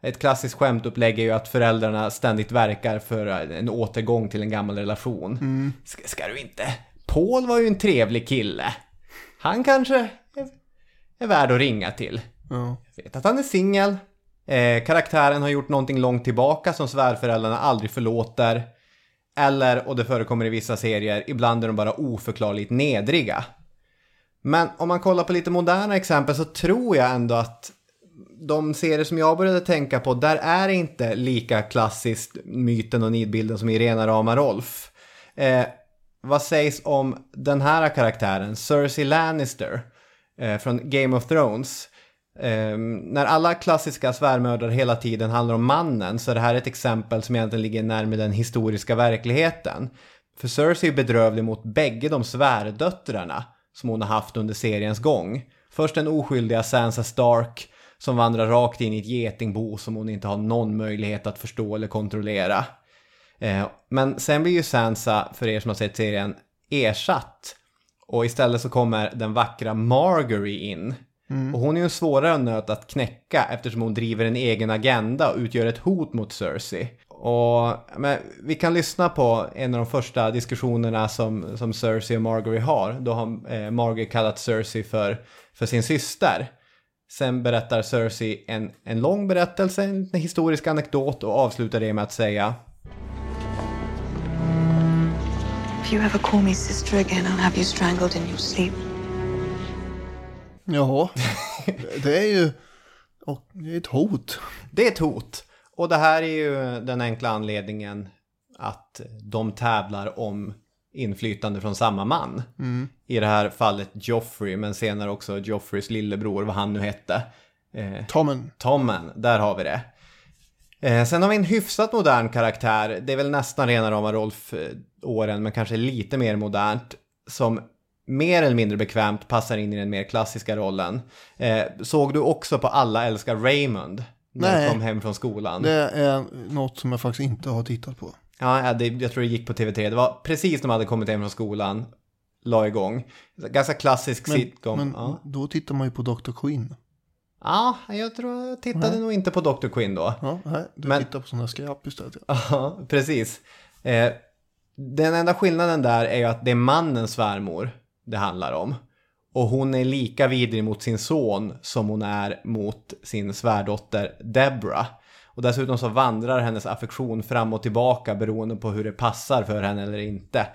Ett klassiskt skämtupplägg är ju att föräldrarna ständigt verkar för en återgång till en gammal relation. Mm. Ska, ska du inte? Paul var ju en trevlig kille. Han kanske är, är värd att ringa till. Ja. Jag vet att han är singel. Eh, karaktären har gjort någonting långt tillbaka som svärföräldrarna aldrig förlåter. Eller, och det förekommer i vissa serier, ibland är de bara oförklarligt nedriga. Men om man kollar på lite moderna exempel så tror jag ändå att de serier som jag började tänka på, där är det inte lika klassiskt myten och nidbilden som i rena rama Rolf. Eh, vad sägs om den här karaktären, Cersei Lannister, eh, från Game of Thrones? Eh, när alla klassiska svärmördare hela tiden handlar om mannen så är det här ett exempel som egentligen ligger närmare den historiska verkligheten. För Cersei är bedrövlig mot bägge de svärdöttrarna som hon har haft under seriens gång. Först den oskyldiga Sansa Stark som vandrar rakt in i ett getingbo som hon inte har någon möjlighet att förstå eller kontrollera. Eh, Men sen blir ju Sansa, för er som har sett serien, ersatt. Och istället så kommer den vackra Margery in. Mm. Och hon är ju en svårare nöt att knäcka eftersom hon driver en egen agenda och utgör ett hot mot Cersei. Och men, vi kan lyssna på en av de första diskussionerna som, som Cersei och Margery har. Då har eh, Margery kallat Cersei för, för sin syster. Sen berättar Cersei en, en lång berättelse, en historisk anekdot och avslutar det med att säga If you ever call me sister again, I'll have you strangled in your sleep. Jaha, det är ju och det är ett hot. Det är ett hot. Och det här är ju den enkla anledningen att de tävlar om inflytande från samma man. Mm. I det här fallet Joffrey, men senare också Joffreys lillebror, vad han nu hette. Eh, Tommen. Tommen, där har vi det. Eh, sen har vi en hyfsat modern karaktär. Det är väl nästan rena rama Rolf-åren, men kanske lite mer modernt. Som mer eller mindre bekvämt passar in i den mer klassiska rollen. Eh, såg du också på Alla älskar Raymond? När Nej. du kom hem från skolan? Det är något som jag faktiskt inte har tittat på. Ja, det, jag tror det gick på TV3. Det var precis när man hade kommit hem från skolan, la igång. Ganska klassisk Men, sitcom. men ja. då tittar man ju på Dr. Quinn. Ja, jag tror jag tittade Nej. nog inte på Dr. Quinn då. Ja, nej, du Men- tittar på sådana skräp istället. Ja, precis. Eh, den enda skillnaden där är ju att det är mannens svärmor det handlar om. Och hon är lika vidrig mot sin son som hon är mot sin svärdotter Deborah. Och dessutom så vandrar hennes affektion fram och tillbaka beroende på hur det passar för henne eller inte.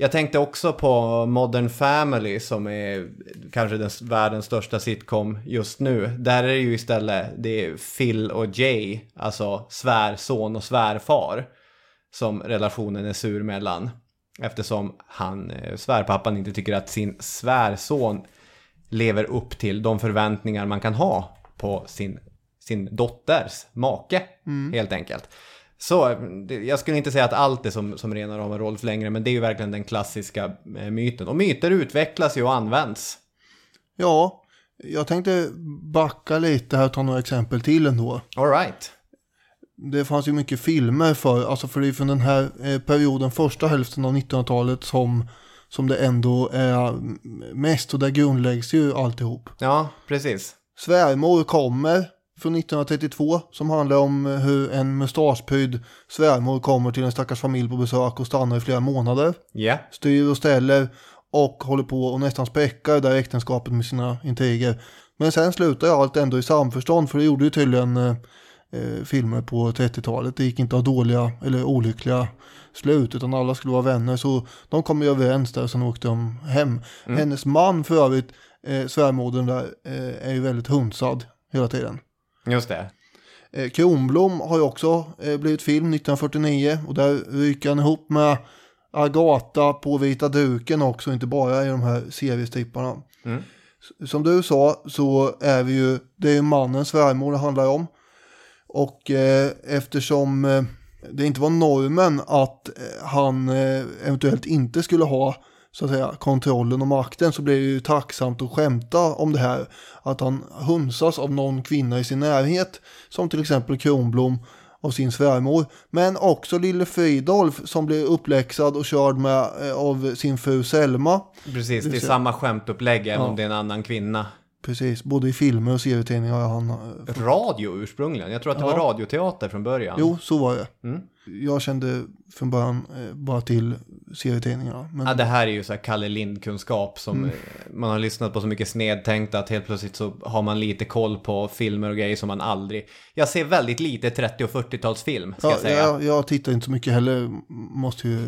Jag tänkte också på Modern Family som är kanske den, världens största sitcom just nu. Där är det ju istället det är Phil och Jay, alltså svärson och svärfar, som relationen är sur mellan. Eftersom han, eh, svärpappan inte tycker att sin svärson lever upp till de förväntningar man kan ha på sin, sin dotters make, Mm. helt enkelt. Så jag skulle inte säga att allt är som, som rena rama Rolf längre, men det är ju verkligen den klassiska eh, myten. Och myter utvecklas ju och används. Ja, jag tänkte backa lite här och ta några exempel till ändå. All right. Det fanns ju mycket filmer för, alltså för det är från den här eh, perioden, första hälften av 1900-talet som, som det ändå är mest och där grundläggs ju alltihop. Ja, precis. Svärmor kommer från 1932 som handlar om hur en mustaschprydd svärmor kommer till en stackars familj på besök och stannar i flera månader. Ja. Styr och ställer och håller på och nästan spräcker det där äktenskapet med sina intriger. Men sen slutar ju allt ändå i samförstånd för det gjorde ju tydligen eh, eh, filmer på 30-talet. Det gick inte att ha dåliga eller olyckliga slut utan alla skulle vara vänner. Så de kom ju överens där och sen åkte de hem. Mm. Hennes man för övrigt, eh, svärmodern där, eh, är ju väldigt hunsad hela tiden. Just det. Eh, Kronblom har ju också eh, blivit film 1949 och där ryker han ihop med Agatha på vita duken också, inte bara i de här seriestripparna. Mm. Som du sa så är vi ju, det är ju mannens svärmor det handlar om. Och eh, eftersom eh, det inte var normen att eh, han eh, eventuellt inte skulle ha så att säga kontrollen och makten så blir det ju tacksamt att skämta om det här. Att han hunsas av någon kvinna i sin närhet som till exempel Kronblom av sin svärmor. Men också lille Fridolf som blir uppläxad och körd med eh, av sin fru Selma. Precis, det är samma skämtupplägg även Ja. om det är en annan kvinna. Precis, både i filmer och serietidningar har han... eh, Radio ursprungligen. Jag tror att det Ja. var radioteater från början. Jo, så var det. Mm. Jag kände från början eh, bara till serietidningarna. Men... Ja, det här är ju så här Kalle Lind-kunskap som Mm. eh, man har lyssnat på så mycket snedtänkt att helt plötsligt så har man lite koll på filmer och grejer som man aldrig... Jag ser väldigt lite 30 och 40-talsfilm, ska Ja, jag säga. jag, jag tittar inte så mycket heller, måste ju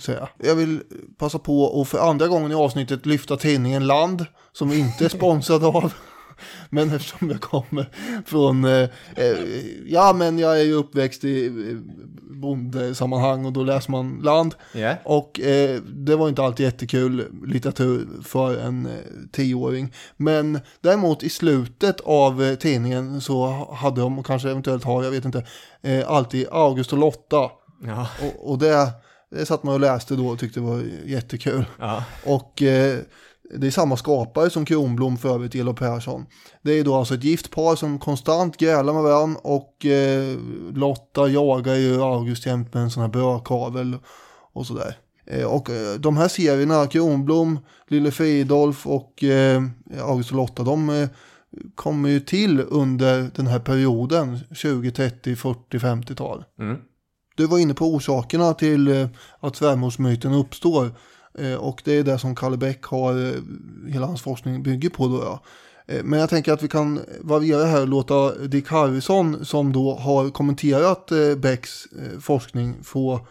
säga. Jag vill passa på att för andra gången i avsnittet lyfta tidningen Land, som vi inte är sponsrad av. Men eftersom jag kommer från, eh, eh, ja men jag är ju uppväxt i eh, bondesammanhang och då läser man Land. Ja. Och eh, det var inte alltid jättekul litteratur för en eh, tioåring. Men däremot i slutet av eh, tidningen så hade de, och kanske eventuellt har, jag vet inte, eh, alltid August och Lotta. Ja. Och, och det, det satt man och läste då och tyckte det var jättekul. Ja. Och det är samma skapare som Kronblom för övrigt, Elof Persson. Det är då alltså ett gift par som konstant grälar med varandra och eh, Lotta jagar ju August jämt med en sån här brödkavel och sådär. Eh, och eh, de här serierna, Kronblom, Lille Fridolf och eh, August och Lotta, de eh, kommer ju till under den här perioden, 20, 30, 40, 50-tal. Mm. Du var inne på orsakerna till eh, att svärmorsmyten uppstår. Eh, och det är det som Kalle Bäck har, eh, hela hans forskning bygger på då ja. Eh, men jag tänker att vi kan variera här och låta Dick Harrison som då har kommenterat Bäcks Becks forskning få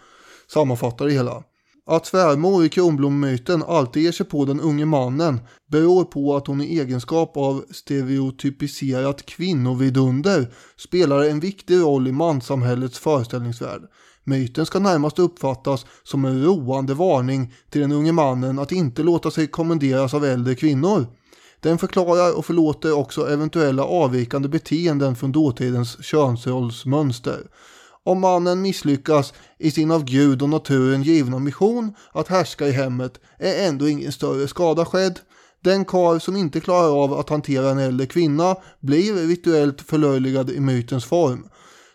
sammanfatta det hela. Att svärmor i Kronblommyten alltid ger sig på den unge mannen beror på att hon i egenskap av stereotypiserat kvinnovidunder spelar en viktig roll i manssamhällets föreställningsvärld. Myten ska närmast uppfattas som en roande varning till den unge mannen att inte låta sig kommenderas av äldre kvinnor. Den förklarar och förlåter också eventuella avvikande beteenden från dåtidens könsrollsmönster. Om mannen misslyckas i sin av Gud och naturen givna mission att härska i hemmet är ändå ingen större skada skedd. Den karl som inte klarar av att hantera en äldre kvinna blir rituellt förlöjligad i mytens form.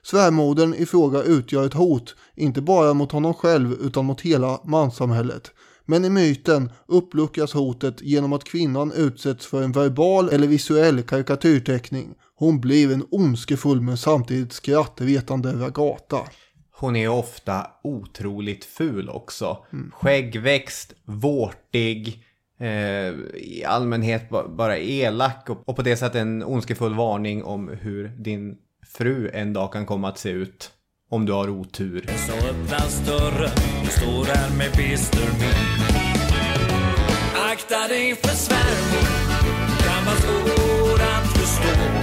Svärmodern i fråga utgör ett hot, inte bara mot honom själv utan mot hela manssamhället. Men i myten uppluckras hotet genom att kvinnan utsätts för en verbal eller visuell karikatyrteckning. Hon blir en ondskefull men samtidigt skrattretande ragata. Hon är ofta otroligt ful också. Mm. Skäggväxt, vårtig, eh, i allmänhet ba- bara elak och, och på det sättet en ondskefull varning om hur din fru en dag kan komma att se ut. Om du har otur. Så öppnas dörren, du står där med bister min. Akta dig för svärmor, kan vara svår att förstå.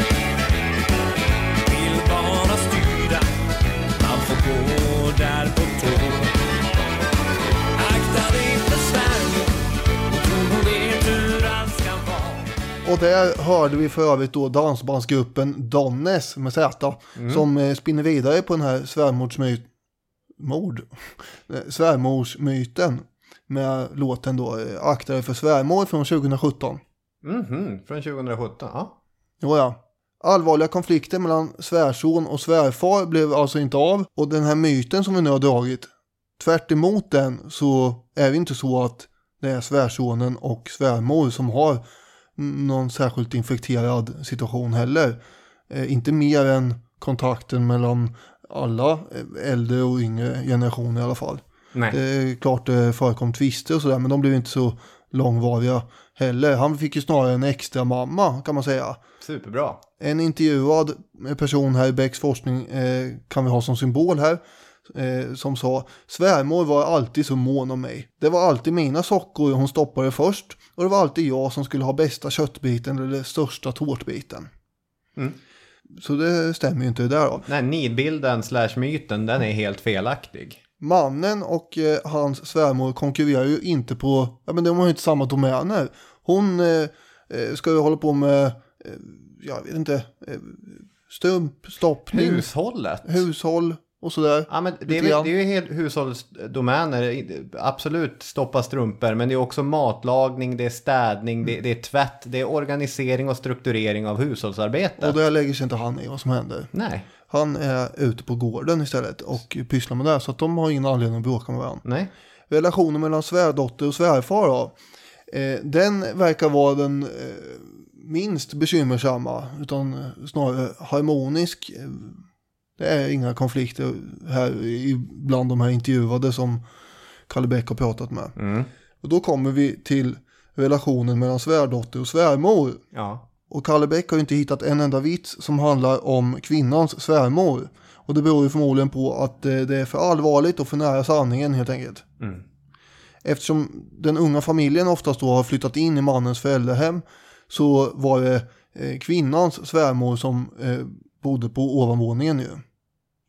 Och där hörde vi för övrigt då dansbandsgruppen Donnes med Z Mm. som eh, spinner vidare på den här svärmorsmyt mord. Eh, svärmorsmyten med låten då eh, Akta dig för svärmor från 2017. Mhm, från 2017. Ja. Jo, ja. Allvarliga konflikter mellan svärson och svärfar blev alltså inte av och den här myten som vi nu har dragit tvärt emot den så är det inte så att det är svärsonen och svärmor som har någon särskilt infekterad situation heller. Eh, inte mer än kontakten mellan alla eh, äldre och yngre generationer i alla fall. Nej. Det är klart det förekom tvister och sådär men de blev inte så långvariga heller. Han fick ju snarare en extra mamma kan man säga. Superbra. En intervjuad person här i Becks forskning eh, kan vi ha som symbol här. Eh, som sa svärmor var alltid så mån om mig. Det var alltid mina sockor hon stoppade först och det var alltid jag som skulle ha bästa köttbiten eller största tårtbiten. Mm. Så det stämmer ju inte där då. Nej, nidbilden slash myten, den är helt felaktig. Mannen och eh, hans svärmor konkurrerar ju inte på, ja men de har ju inte samma domäner. Hon eh, eh, ska ju hålla på med, eh, jag vet inte, eh, strumpstoppning. Hushållet. Hushåll och sådär. Ja, men det, är, väl- det är ju helt hushållsdomäner. Absolut stoppa strumpor. Men det är också matlagning, det är städning, det, det är tvätt, det är organisering och strukturering av hushållsarbetet. Och där lägger sig inte han i vad som händer. Nej. Han är ute på gården istället och pysslar med det. Så att de har ingen anledning att bråka med varandra. Nej. Relationen mellan svärdotter och svärfar då. Eh, den verkar vara den eh, minst bekymmersamma. Utan snarare harmonisk. Eh, Det är inga konflikter här bland de här intervjuade som Kalle Bäck har pratat med. Mm. Och då kommer vi till relationen mellan svärdotter och svärmor. Ja. Och Kalle Bäck har ju inte hittat en enda vits som handlar om kvinnans svärmor. Och det beror ju förmodligen på att eh, det är för allvarligt och för nära sanningen helt enkelt. Mm. Eftersom den unga familjen oftast då har flyttat in i mannens föräldrahem så var det eh, kvinnans svärmor som eh, bodde på ovanvåningen ju.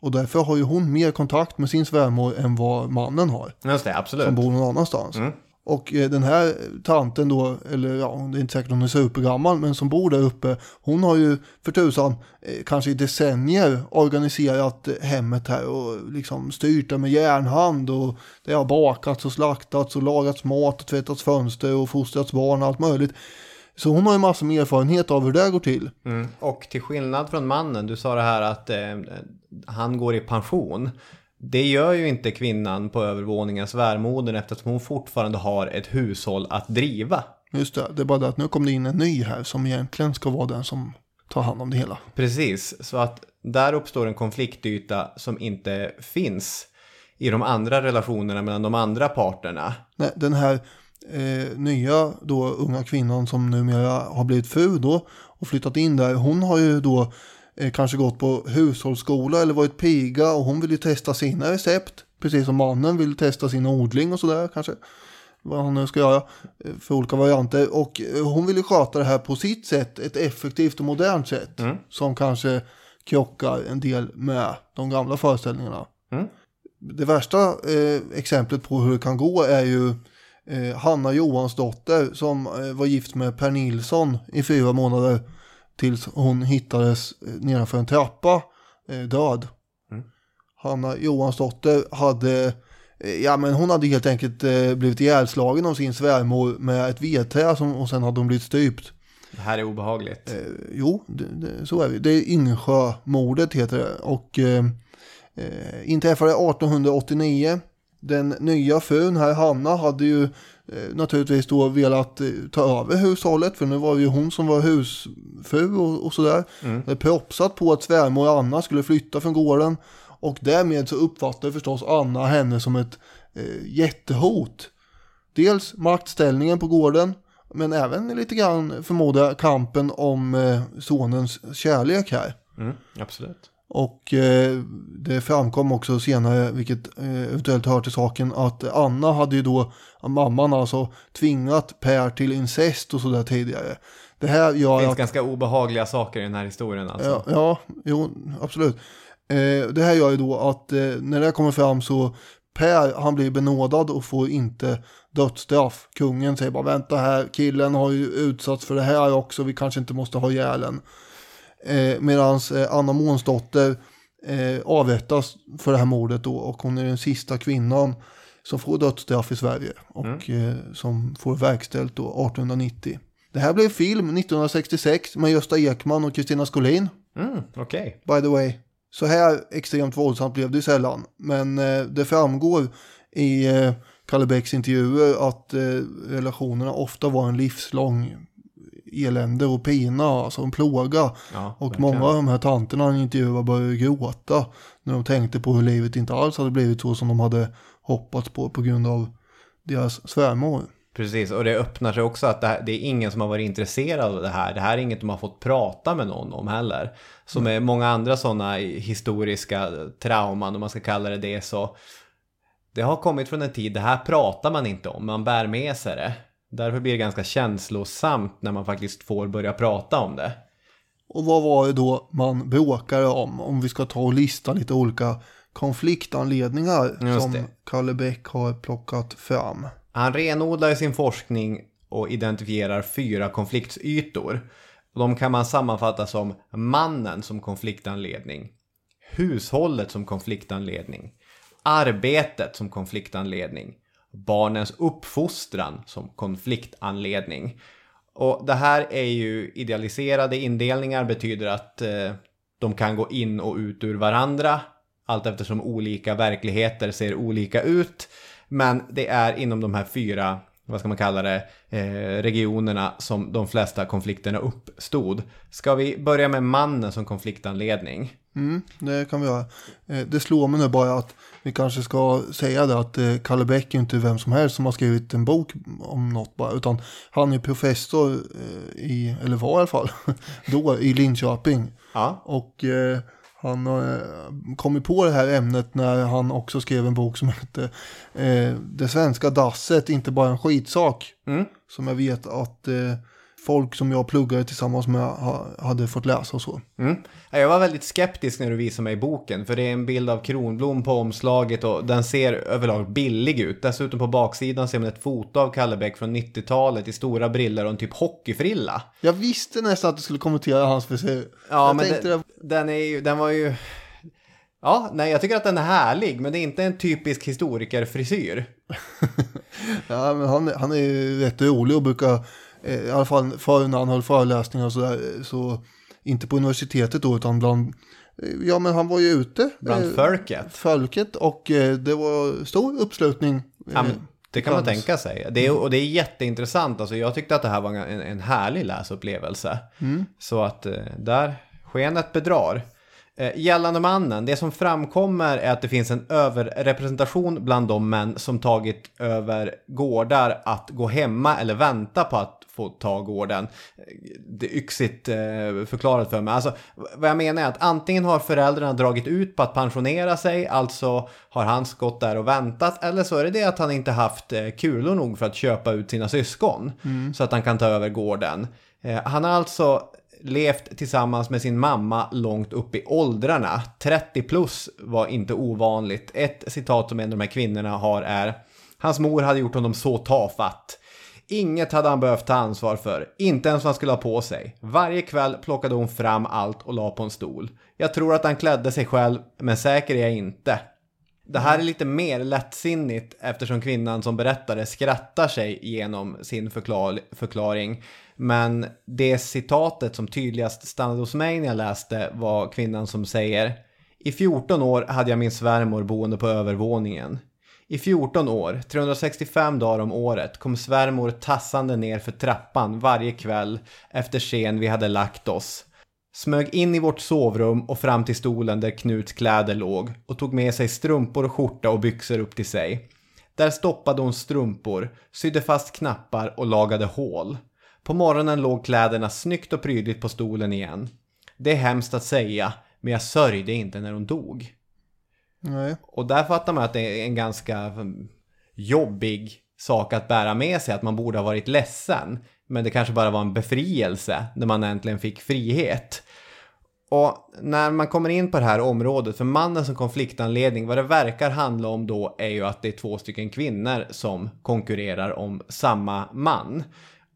Och därför har ju hon mer kontakt med sin svärmor än vad mannen har. Just det, absolut. Som bor någon annanstans. Mm. Och eh, den här tanten då, eller ja, det är inte säkert hon är supergammal, men som bor där uppe, hon har ju för tusan eh, kanske i decennier organiserat eh, hemmet här och liksom styrt det med järnhand och det har bakats och slaktats och lagats mat och tvättats fönster och fostrats barn och allt möjligt. Så hon har ju massor med erfarenhet av hur det går till. Mm. Och till skillnad från mannen, du sa det här att eh, han går i pension. Det gör ju inte kvinnan på övervåningen, svärmodern, eftersom hon fortfarande har ett hushåll att driva. Just det, det är bara det att nu kom det in en ny här som egentligen ska vara den som tar hand om det hela. Precis, så att där uppstår en konfliktyta som inte finns i de andra relationerna mellan de andra parterna. Nej, den här eh, nya då unga kvinnan som numera har blivit fru då och flyttat in där, hon har ju då eh, kanske gått på hushållsskola eller varit piga och hon vill ju testa sina recept. Precis som mannen vill testa sin odling och sådär kanske. Vad han nu ska göra eh, för olika varianter. Och eh, hon vill ju sköta det här på sitt sätt, ett effektivt och modernt sätt. Mm. Som kanske krockar en del med de gamla föreställningarna. Mm. Det värsta eh, exemplet på hur det kan gå är ju eh, Hanna Johansdotter som eh, var gift med Per Nilsson i fyra månader tills hon hittades eh, nedanför en trappa eh, död. Mm. Hanna Johansdotter hade Ja men hon hade helt enkelt blivit ihjälslagen av sin svärmor med ett vedträ som, och sen hade hon blivit strypt. Det här är obehagligt. Eh, jo, det, det, så är det. Det är Yngsjömordet heter det. Och eh, inträffade 1889. Den nya frun här, Hanna, hade ju eh, naturligtvis då velat eh, ta över hushållet. För nu var det ju hon som var husfru och, och sådär. Mm. Det propsat på att svärmor Anna skulle flytta från gården. Och därmed så uppfattade förstås Anna henne som ett eh, jättehot. Dels maktställningen på gården. Men även lite grann förmodar jag kampen om eh, sonens kärlek här. Mm, absolut. Och eh, det framkom också senare, vilket eh, eventuellt hör till saken, att Anna hade ju då, mamman alltså, tvingat Per till incest och sådär tidigare. Det här Det gör finns att... ganska obehagliga saker i den här historien alltså. Ja, ja jo, absolut. Eh, det här gör ju då att när det kommer fram så Per, han blir benådad och får inte dödsstraff. Kungen säger bara vänta här, killen har ju utsatts för det här också, vi kanske inte måste ha ihjäl. Eh, Medan eh, Anna Månsdotter eh, avrättas för det här mordet då och hon är den sista kvinnan som får dödsstraff i Sverige och eh, som får verkställt då 1890. Det här blev film 1966 med Gösta Ekman och Kristina Skolin. Mm, Okej. By the way. Så här extremt våldsamt blev det sällan. Men eh, det framgår i eh, Kalle Bäcks intervjuer att eh, relationerna ofta var en livslång elände och pina, alltså en plåga. Ja, och verkligen. många av de här tanterna han intervjuade började gråta när de tänkte på hur livet inte alls hade blivit så som de hade hoppats på på grund av deras svärmor. Precis, och det öppnar sig också att det, här, det är ingen som har varit intresserad av det här. Det här är inget de har fått prata med någon om heller. Som är många andra sådana historiska trauman, om man ska kalla det det, så det har kommit från en tid, det här pratar man inte om, man bär med sig det. Därför blir det ganska känslosamt när man faktiskt får börja prata om det. Och vad var det då man bråkade om? Om vi ska ta och lista lite olika konfliktanledningar Just som det. Kalle Bäck har plockat fram. Han renodlar sin forskning och identifierar fyra konfliktytor. De kan man sammanfatta som mannen som konfliktanledning, hushållet som konfliktanledning, arbetet som konfliktanledning, barnens uppfostran som konfliktanledning. Och det här är ju idealiserade indelningar betyder att eh, de kan gå in och ut ur varandra allt eftersom olika verkligheter ser olika ut. Men det är inom de här fyra, vad ska man kalla det, eh, regionerna som de flesta konflikterna uppstod. Ska vi börja med mannen som konfliktanledning? Mm, det kan vi göra. Eh, Det slår mig nu bara att vi kanske ska säga det att eh, Kalle Bäck är inte vem som helst som har skrivit en bok om något bara. Utan han är professor eh, i, eller var i alla fall, då i Linköping. Ja. Och eh, han kom på det här ämnet när han också skrev en bok som hette Det svenska dasset, inte bara en skitsak. Mm. Som jag vet att folk som jag pluggade tillsammans med ha, hade fått läsa och så. Mm. Ja, Jag var väldigt skeptisk när du visade mig boken, för det är en bild av Kronblom på omslaget och den ser överlag billig ut. Dessutom på baksidan ser man ett foto av Kallebäck från 90-talet i stora briller och en typ hockeyfrilla. Jag visste nästan att du skulle kommentera hans frisyr. Ja, jag men tänkte det, den är ju, den var ju... Ja, nej, jag tycker att den är härlig, men det är inte en typisk historikerfrisyr. Ja, men han, han är ju rätt rolig och brukar, i alla fall förr när han höll föreläsningar och sådär, så inte på universitetet då, utan bland, eh, ja men han var ju ute. Bland eh, folket. Folket och eh, det var stor uppslutning. eh, Ja, det kan man tänka sig. Det är, och det är jätteintressant. Alltså, jag tyckte att det här var en, en härlig läsupplevelse. Mm. Så att eh, där skenet bedrar. Eh, Gällande mannen, det som framkommer är att det finns en överrepresentation bland de män som tagit över gårdar att gå hemma eller vänta på att få ta gården. Det är yxigt eh, förklarat för mig. Alltså, vad jag menar är att antingen har föräldrarna dragit ut på att pensionera sig, alltså har han gått där och väntat, eller så är det det att han inte haft eh, kulor nog för att köpa ut sina syskon, Mm. så att han kan ta över gården. Eh, Han har alltså levt tillsammans med sin mamma långt upp i åldrarna. 30 plus var inte ovanligt. Ett citat som en av de här kvinnorna har är Hans mor hade gjort honom så tafatt. Inget hade han behövt ta ansvar för, inte ens vad han skulle ha på sig. Varje kväll plockade hon fram allt och la på en stol. Jag tror att han klädde sig själv, men säker är jag inte. Det här är lite mer lättsinnigt eftersom kvinnan som berättade skrattar sig genom sin förklar förklaring. Men det citatet som tydligast stannade hos mig när jag läste var kvinnan som säger I 14 år hade jag min svärmor boende på övervåningen. I 14 år, 365 dagar om året, kom svärmor tassande ner för trappan varje kväll efter sen vi hade lagt oss. Smög in i vårt sovrum och fram till stolen där Knuts kläder låg och tog med sig strumpor och skjorta och byxor upp till sig. Där stoppade hon strumpor, sydde fast knappar och lagade hål. På morgonen låg kläderna snyggt och prydligt på stolen igen. Det är hemskt att säga, men jag sörjde inte när hon dog. Nej. Och där fattar man att det är en ganska mm, jobbig sak att bära med sig, att man borde ha varit ledsen. Men det kanske bara var en befrielse när man äntligen fick frihet. Och när man kommer in på det här området, för mannen som konfliktanledning, vad det verkar handla om då är ju att det är två stycken kvinnor som konkurrerar om samma man.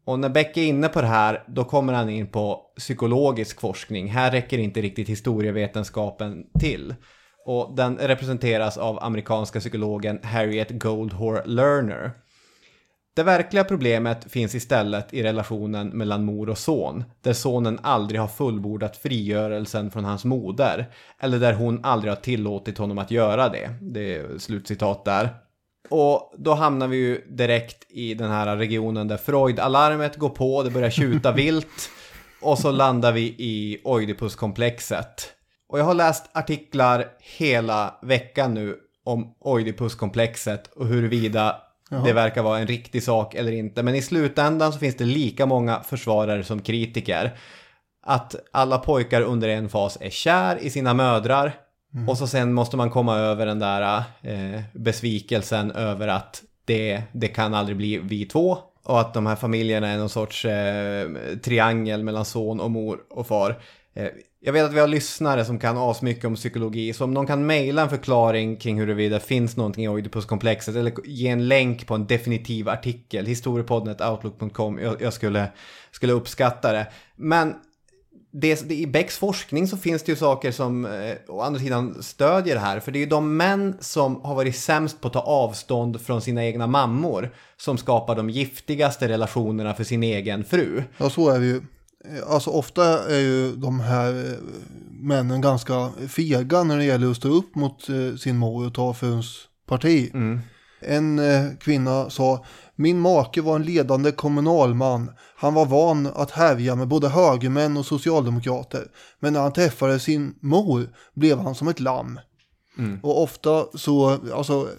Och när Beck är inne på det här, då kommer han in på psykologisk forskning. Här räcker inte riktigt historievetenskapen till. Och den representeras av amerikanska psykologen Harriet Goldhore Lerner. Det verkliga problemet finns istället i relationen mellan mor och son, där sonen aldrig har fullbordat frigörelsen från hans moder, eller där hon aldrig har tillåtit honom att göra det. Det är slutcitat där. Och då hamnar vi ju direkt i den här regionen där Freud-alarmet går på, det börjar tjuta vilt, och så landar vi i Oidipuskomplexet. Och jag har läst artiklar hela veckan nu om Oidipuskomplexet och huruvida Jaha. det verkar vara en riktig sak eller inte. Men i slutändan så finns det lika många försvarare som kritiker. Att alla pojkar under en fas är kär i sina mödrar. Mm. Och så sen måste man komma över den där eh, besvikelsen över att det, det kan aldrig bli vi två. Och att de här familjerna är någon sorts eh, triangel mellan son och mor och far. Eh, jag vet att vi har lyssnare som kan asmycket om psykologi, så om någon kan mejla en förklaring kring huruvida det finns någonting i Oidipuskomplexet eller ge en länk på en definitiv artikel, historiepodden.outlook.com, jag, jag skulle, skulle uppskatta det. Men det, det, i Becks forskning så finns det ju saker som eh, å andra sidan stödjer det här. För det är ju de män som har varit sämst på att ta avstånd från sina egna mammor som skapar de giftigaste relationerna för sin egen fru. Ja, så är det ju. Alltså ofta är ju de här eh, männen ganska fega när det gäller att stå upp mot eh, sin mor och ta fruns parti. En eh, kvinna sa, min make var en ledande kommunalman. Han var van att härja med både högermän och socialdemokrater. Men när han träffade sin mor blev han som ett lamm. Och ofta så, alltså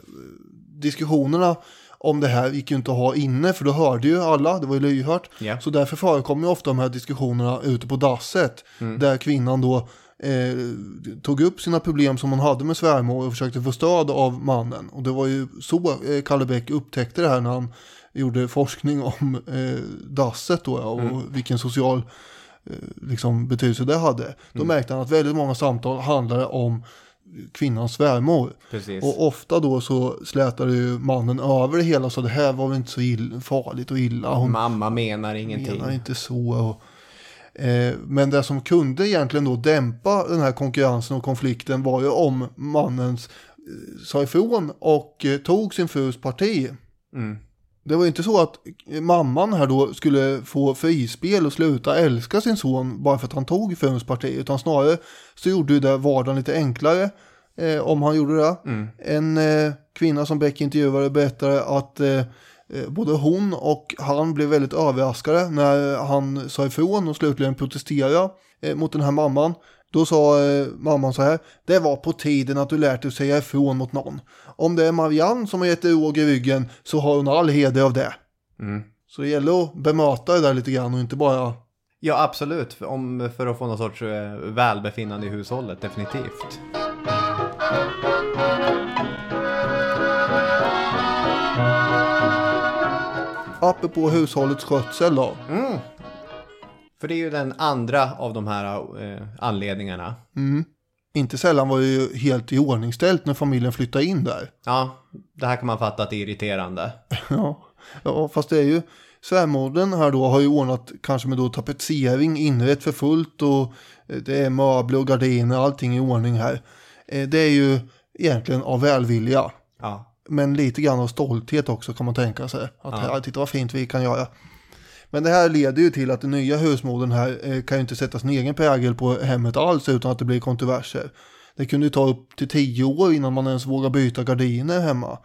diskussionerna om det här gick ju inte att ha inne för då hörde ju alla, det var ju lyhört. Ja. Så därför förekom ju ofta de här diskussionerna ute på dasset. Där kvinnan då eh, tog upp sina problem som hon hade med svärmor och försökte få stöd av mannen. Och det var ju så eh, Kalle Bäck upptäckte det här när han gjorde forskning om eh, dasset då och vilken social eh, liksom, betydelse det hade. Då märkte han att väldigt många samtal handlade om kvinnans svärmor. Precis. Och ofta då så slätade ju mannen över det hela så det här var väl inte så ill, farligt och illa. Hon Mamma menar ingenting. menar inte så. Och, eh, men det som kunde egentligen då dämpa den här konkurrensen och konflikten var ju om mannens eh, sa ifrån och eh, tog sin frus parti. Mm. Det var ju inte så att mamman här då skulle få frispel och sluta älska sin son bara för att han tog fruns parti. Utan snarare så gjorde ju det vardagen lite enklare eh, om han gjorde det. En eh, kvinna som Beck intervjuade berättade att eh, eh, både hon och han blev väldigt överraskade när han sa ifrån och slutligen protesterade eh, mot den här mamman. Då sa eh, mamman så här, det var på tiden att du lärt dig säga ifrån mot någon. Om det är Marianne som har gett dig råg i ryggen så har hon all heder av det. Mm. Så det gäller att bemöta det där lite grann och inte bara Ja, absolut. För, om, för att få någon sorts eh, välbefinnande i hushållet, definitivt. apropå hushållets skötsel då. Mm. För det är ju den andra av de här eh, anledningarna. Mm. Inte sällan var det ju helt iordningställt när familjen flyttade in där. Ja, det här kan man fatta att det är irriterande. Ja, ja fast det är ju svärmodern här då har ju ordnat kanske med då tapetsering inrätt för fullt och eh, det är möbler och gardiner, allting i ordning här. Eh, Det är ju egentligen av välvilja. Ja. Men lite grann av stolthet också kan man tänka sig. Att Ja. här, titta vad fint vi kan göra. Men det här leder ju till att den nya husmodern här eh, kan ju inte sätta sin egen prägel på hemmet alls utan att det blir kontroverser. Det kunde ju ta upp till tio år innan man ens vågar byta gardiner hemma.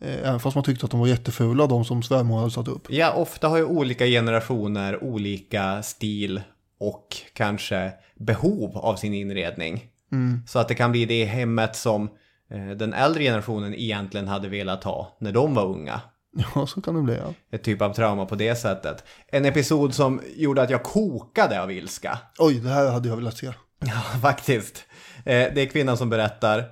Eh, Även fast man tyckte att de var jättefula, de som svärmor hade satt upp. Ja, ofta har ju olika generationer olika stil och kanske behov av sin inredning. Mm. Så att det kan bli det hemmet som eh, den äldre generationen egentligen hade velat ha när de var unga. Ja, så kan det bli ja. Ett typ av trauma på det sättet. En episod som gjorde att jag kokade av ilska. Oj, det här hade jag velat se. Ja, faktiskt. Eh, Det är kvinnan som berättar.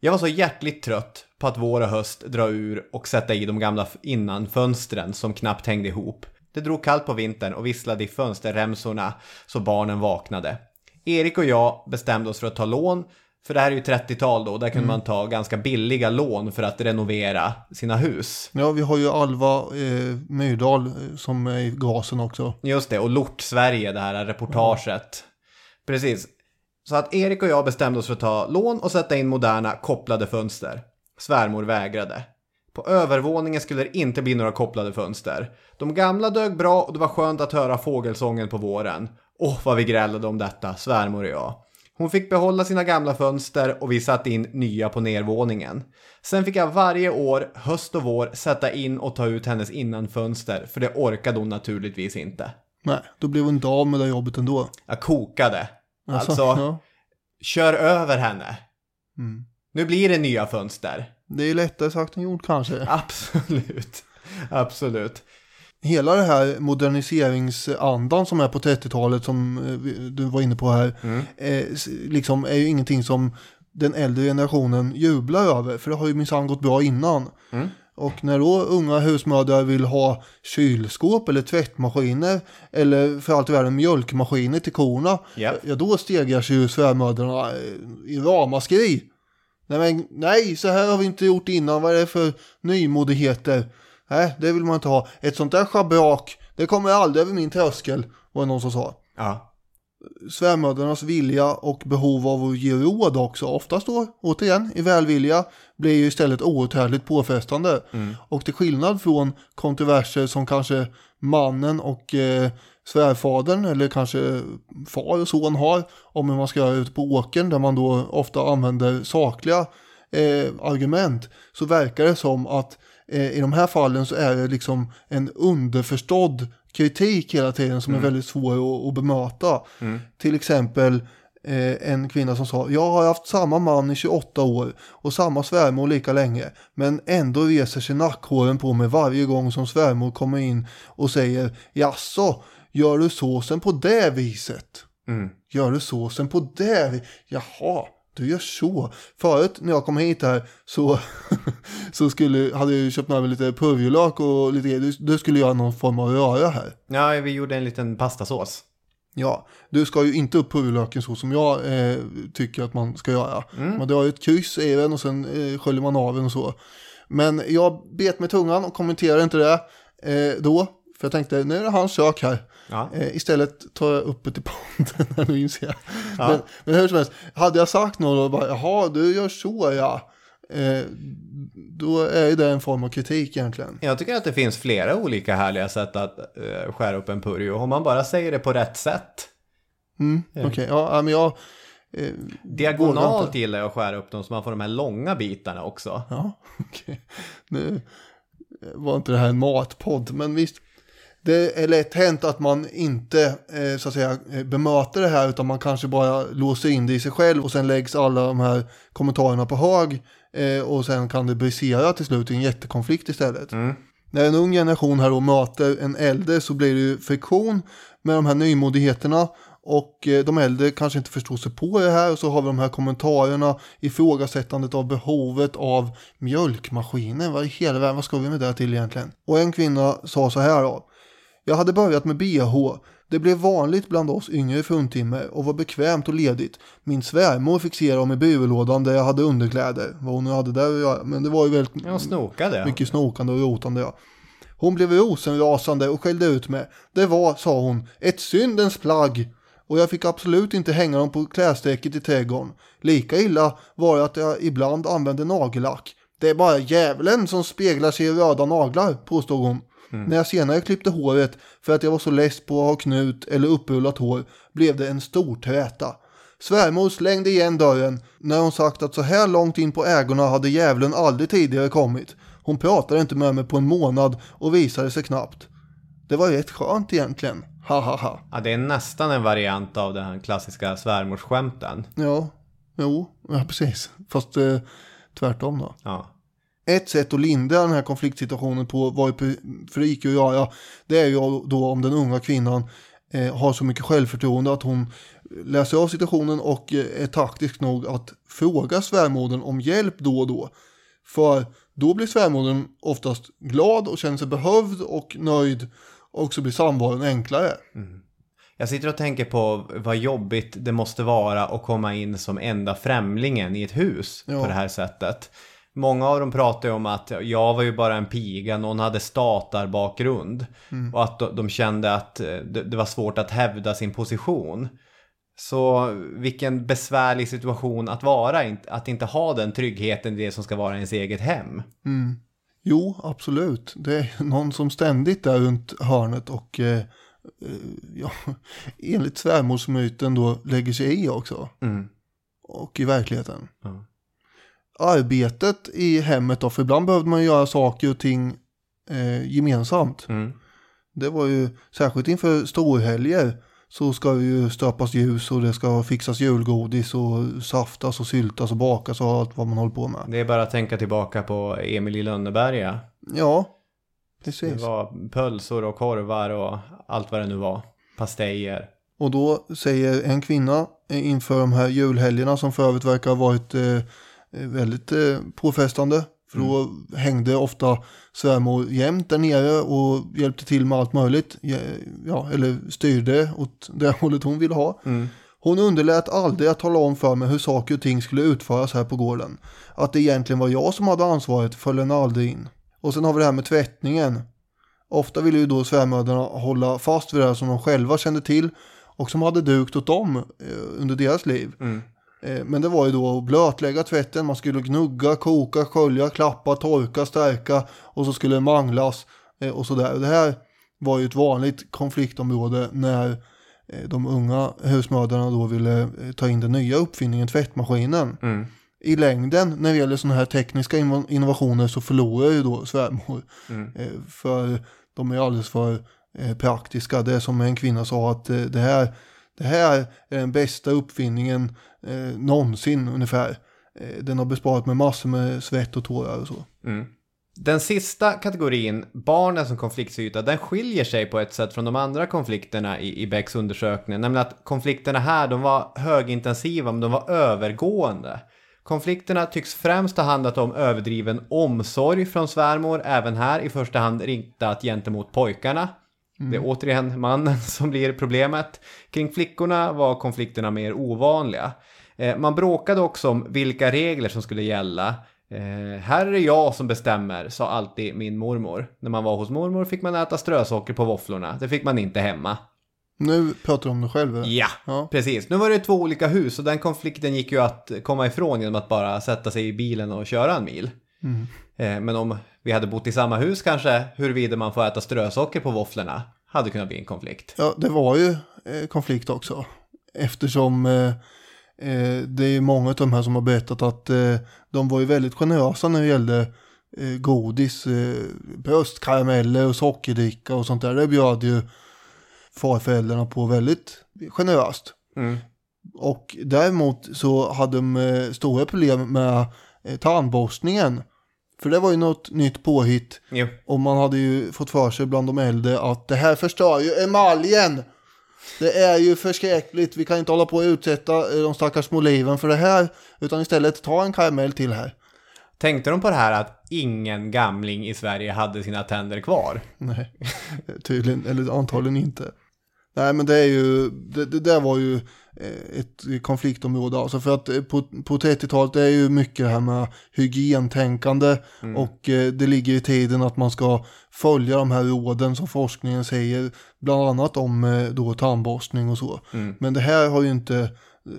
Jag var så hjärtligt trött på att vår och höst dra ur och sätta i de gamla innanfönstren som knappt hängde ihop. Det drog kallt på vintern och visslade i fönsterremsorna så barnen vaknade. Erik och jag bestämde oss för att ta lån, för det här är ju 30-tal då, där kunde man ta ganska billiga lån för att renovera sina hus. Ja, vi har ju Alva eh, Myrdal eh, som är i gasen också. Just det, och Lort-Sverige, det här reportaget. Precis. Så att Erik och jag bestämde oss för att ta lån och sätta in moderna kopplade fönster. Svärmor vägrade. På övervåningen skulle det inte bli några kopplade fönster. De gamla dög bra och det var skönt att höra fågelsången på våren. Åh, vad vi grälade om detta, svärmor och jag. Hon fick behålla sina gamla fönster och vi satte in nya på nervåningen. Sen fick jag varje år, höst och vår, sätta in och ta ut hennes innanfönster, för det orkade hon naturligtvis inte. Nej, då blev hon inte av med det jobbet ändå. Jag kokade. Alltså, Alltså, ja. kör över henne. Mm. Nu blir det nya fönster. Det är lättare sagt än gjort kanske. Absolut. Absolut. Hela det här moderniseringsandan som är på 30-talet som eh, du var inne på här. Eh, s- liksom är ju ingenting som den äldre generationen jublar över. För det har ju minsann gått bra innan. Och när då unga husmödrar vill ha kylskåp eller tvättmaskiner eller för allt i världen mjölkmaskiner till korna. Japp. Ja, då stegrar sig ju svärmödrarna eh, i ramaskri. Nej, men, nej, så här har vi inte gjort innan. Vad är det för nymodigheter? Nej, det vill man inte ha. Ett sånt där schabrak, det kommer aldrig över min tröskel, var det någon som sa. Ja. Svärmödrarnas vilja och behov av att ge råd också, oftast då, återigen, i välvilja, blir ju istället outhärdligt påfrestande. Och till skillnad från kontroverser som kanske mannen och eh, svärfadern eller kanske far och son har om hur man ska göra ute på åkern där man då ofta använder sakliga eh, argument så verkar det som att i de här fallen så är det liksom en underförstådd kritik hela tiden som är väldigt svår att, att bemöta. Till exempel eh, en kvinna som sa jag har haft samma man i 28 år och samma svärmor lika länge men ändå reser sig nackhåren på mig varje gång som svärmor kommer in och säger jaså, gör du såsen på det viset? Gör du såsen på det vi- Jaha, du gör så. Förut när jag kom hit här så, så skulle, hade jag köpt med mig lite purjolök och lite grejer. Du, du skulle göra någon form av röra här. Ja, vi gjorde en liten pastasås. Ja, du ska ju inte upp purjolöken så som jag eh, tycker att man ska göra. Man drar ett kryss i den och sen eh, sköljer man av den och så. Men jag bet med tungan och kommenterade inte det eh, då. För jag tänkte, nu är det hans kök här. Ja. Eh, istället tar jag upp det till podden här inser jag. Ja. Men, men hur som helst, hade jag sagt något och bara, jaha, du gör så ja. Eh, då är ju det en form av kritik egentligen. Jag tycker att det finns flera olika härliga sätt att eh, skära upp en purjo. Om man bara säger det på rätt sätt. Mm, Okej, ja, ja, men jag... Eh, Diagonalt gillar jag att skära upp dem så man får de här långa bitarna också. Ja, okej. Nu var inte det här en matpodd, men visst. Det är lätt hänt att man inte eh, så att säga eh, bemöter det här utan man kanske bara låser in det i sig själv och sen läggs alla de här kommentarerna på hög eh, och sen kan det brisera till slut i en jättekonflikt istället. När en ung generation här då möter en äldre så blir det ju friktion med de här nymodigheterna och de äldre kanske inte förstår sig på det här och så har vi de här kommentarerna ifrågasättandet av behovet av mjölkmaskiner. Vad i hela världen, vad ska vi med det till egentligen? Och en kvinna sa så här då. Jag hade börjat med bh. Det blev vanligt bland oss yngre fruntimmer och var bekvämt och ledigt. Min svärmor fick se dem i byrålådan där jag hade underkläder. Vad hon nu hade där att göra. Men det var ju väldigt Ja, hon snokade. mycket snokande och rotande ja. Hon blev rosenrasande och skällde ut mig. Det var, sa hon, ett syndens plagg. Och jag fick absolut inte hänga dem på klädsträcket i trädgården. Lika illa var det att jag ibland använde nagellack. Det är bara djävulen som speglar sig i röda naglar, påstod hon. När jag senare klippte håret för att jag var så less på att ha knut eller upprullat hår blev det en stor träta. Svärmor slängde igen dörren när hon sagt att så här långt in på ägorna hade djävulen aldrig tidigare kommit. Hon pratade inte med mig på en månad och visade sig knappt. Det var rätt skönt egentligen. Ha ha ha. Ja, det är nästan en variant av den klassiska svärmorsskämten. Ja, jo, ja precis. Fast eh, tvärtom då. Ja. Ett sätt att lindra den här konfliktsituationen på vad är frik att göra, det är ju då om den unga kvinnan eh, har så mycket självförtroende att hon läser av situationen och eh, är taktisk nog att fråga svärmodern om hjälp då och då. För då blir svärmodern oftast glad och känner sig behövd och nöjd och så blir samvaron enklare. Jag sitter och tänker på vad jobbigt det måste vara att komma in som enda främlingen i ett hus Ja. på det här sättet. Många av dem pratar ju om att jag var ju bara en piga, någon hade statarbakgrund. Mm. Och att de, de kände att eh, det, var svårt att hävda sin position. Så vilken besvärlig situation att vara, att inte ha den tryggheten i det som ska vara ens eget hem. Mm. Jo, absolut. Det är någon som ständigt är runt hörnet och eh, eh, ja, enligt svärmorsmyten då lägger sig i också. Mm. Och i verkligheten. Ja. Arbetet i hemmet då, för ibland behövde man göra saker och ting eh, gemensamt. Mm. Det var ju särskilt inför storhelger så ska det ju stöpas ljus och det ska fixas julgodis och saftas och syltas och bakas och allt vad man håller på med. Det är bara att tänka tillbaka på Emil i Lönneberga. Ja, Det precis. var pölsor och korvar och allt vad det nu var. Pastejer. Och då säger en kvinna eh, inför de här julhelgerna som för övrigt verkar ha varit eh, väldigt eh, påfrestande. För då hängde ofta svärmor jämt där nere och hjälpte till med allt möjligt. Ja, eller styrde åt det hållet hon ville ha. Hon underlät aldrig att tala om för mig hur saker och ting skulle utföras här på gården. Att det egentligen var jag som hade ansvaret föll henne aldrig in. Och sen har vi det här med tvättningen. Ofta ville ju då svärmödrarna hålla fast vid det här som de själva kände till och som hade dukt åt dem eh, under deras liv. Eh, Men det var ju då att blötlägga tvätten, man skulle gnugga, koka, skölja, klappa, torka, stärka och så skulle det manglas eh, och sådär. Det här var ju ett vanligt konfliktområde när eh, de unga husmödrarna då ville eh, ta in den nya uppfinningen tvättmaskinen. I längden när det gäller sådana här tekniska inno- innovationer så förlorar ju då svärmor. Eh, För de är alldeles för eh, praktiska. Det är som en kvinna sa att eh, det här, det här är den bästa uppfinningen eh, någonsin ungefär. Eh, den har besparat mig massor med svett och tårar och så. Mm. Den sista kategorin, barnen som konfliktyta, den skiljer sig på ett sätt från de andra konflikterna i, i Becks undersökning. Nämligen att konflikterna här, de var högintensiva men de var övergående. Konflikterna tycks främst ha handlat om överdriven omsorg från svärmor, även här i första hand riktat gentemot pojkarna. Det är återigen mannen som blir problemet. Kring flickorna var konflikterna mer ovanliga. Eh, man bråkade också om vilka regler som skulle gälla. Eh, här är det jag som bestämmer, sa alltid min mormor. När man var hos mormor fick man äta strösocker på våfflorna. Det fick man inte hemma. Nu pratar du om dig själv. eller? Ja, Ja. precis. Nu var det två olika hus och den konflikten gick ju att komma ifrån genom att bara sätta sig i bilen och köra en mil. Mm. Eh, Men om vi hade bott i samma hus kanske, huruvida man får äta strösocker på våfflorna, hade kunnat bli en konflikt. Ja, det var ju eh, konflikt också. Eftersom eh, det är många av de här som har berättat att de var ju väldigt generösa när det gällde godis, bröstkarameller och sockerdricka och sånt där. Det bjöd ju farföräldrarna på väldigt generöst. Mm. Och däremot så hade de stora problem med tandborstningen. För det var ju något nytt påhitt. Jo. Och man hade ju fått för sig bland de äldre att det här förstör ju emaljen. Det är ju förskräckligt. Vi kan inte hålla på att utsätta eh, de stackars små liven för det här. Utan istället ta en karamell till här. Tänkte de på det här att ingen gamling i Sverige hade sina tänder kvar? Nej, tydligen, eller antagligen inte. Nej, men det är ju, det, det där var ju eh, ett konfliktområde. Alltså för att eh, på, på 30-talet det är ju mycket det här med hygien-tänkande och eh, det ligger i tiden att man ska följa de här råden som forskningen säger, bland annat om då tandborstning och så. Men det här har ju inte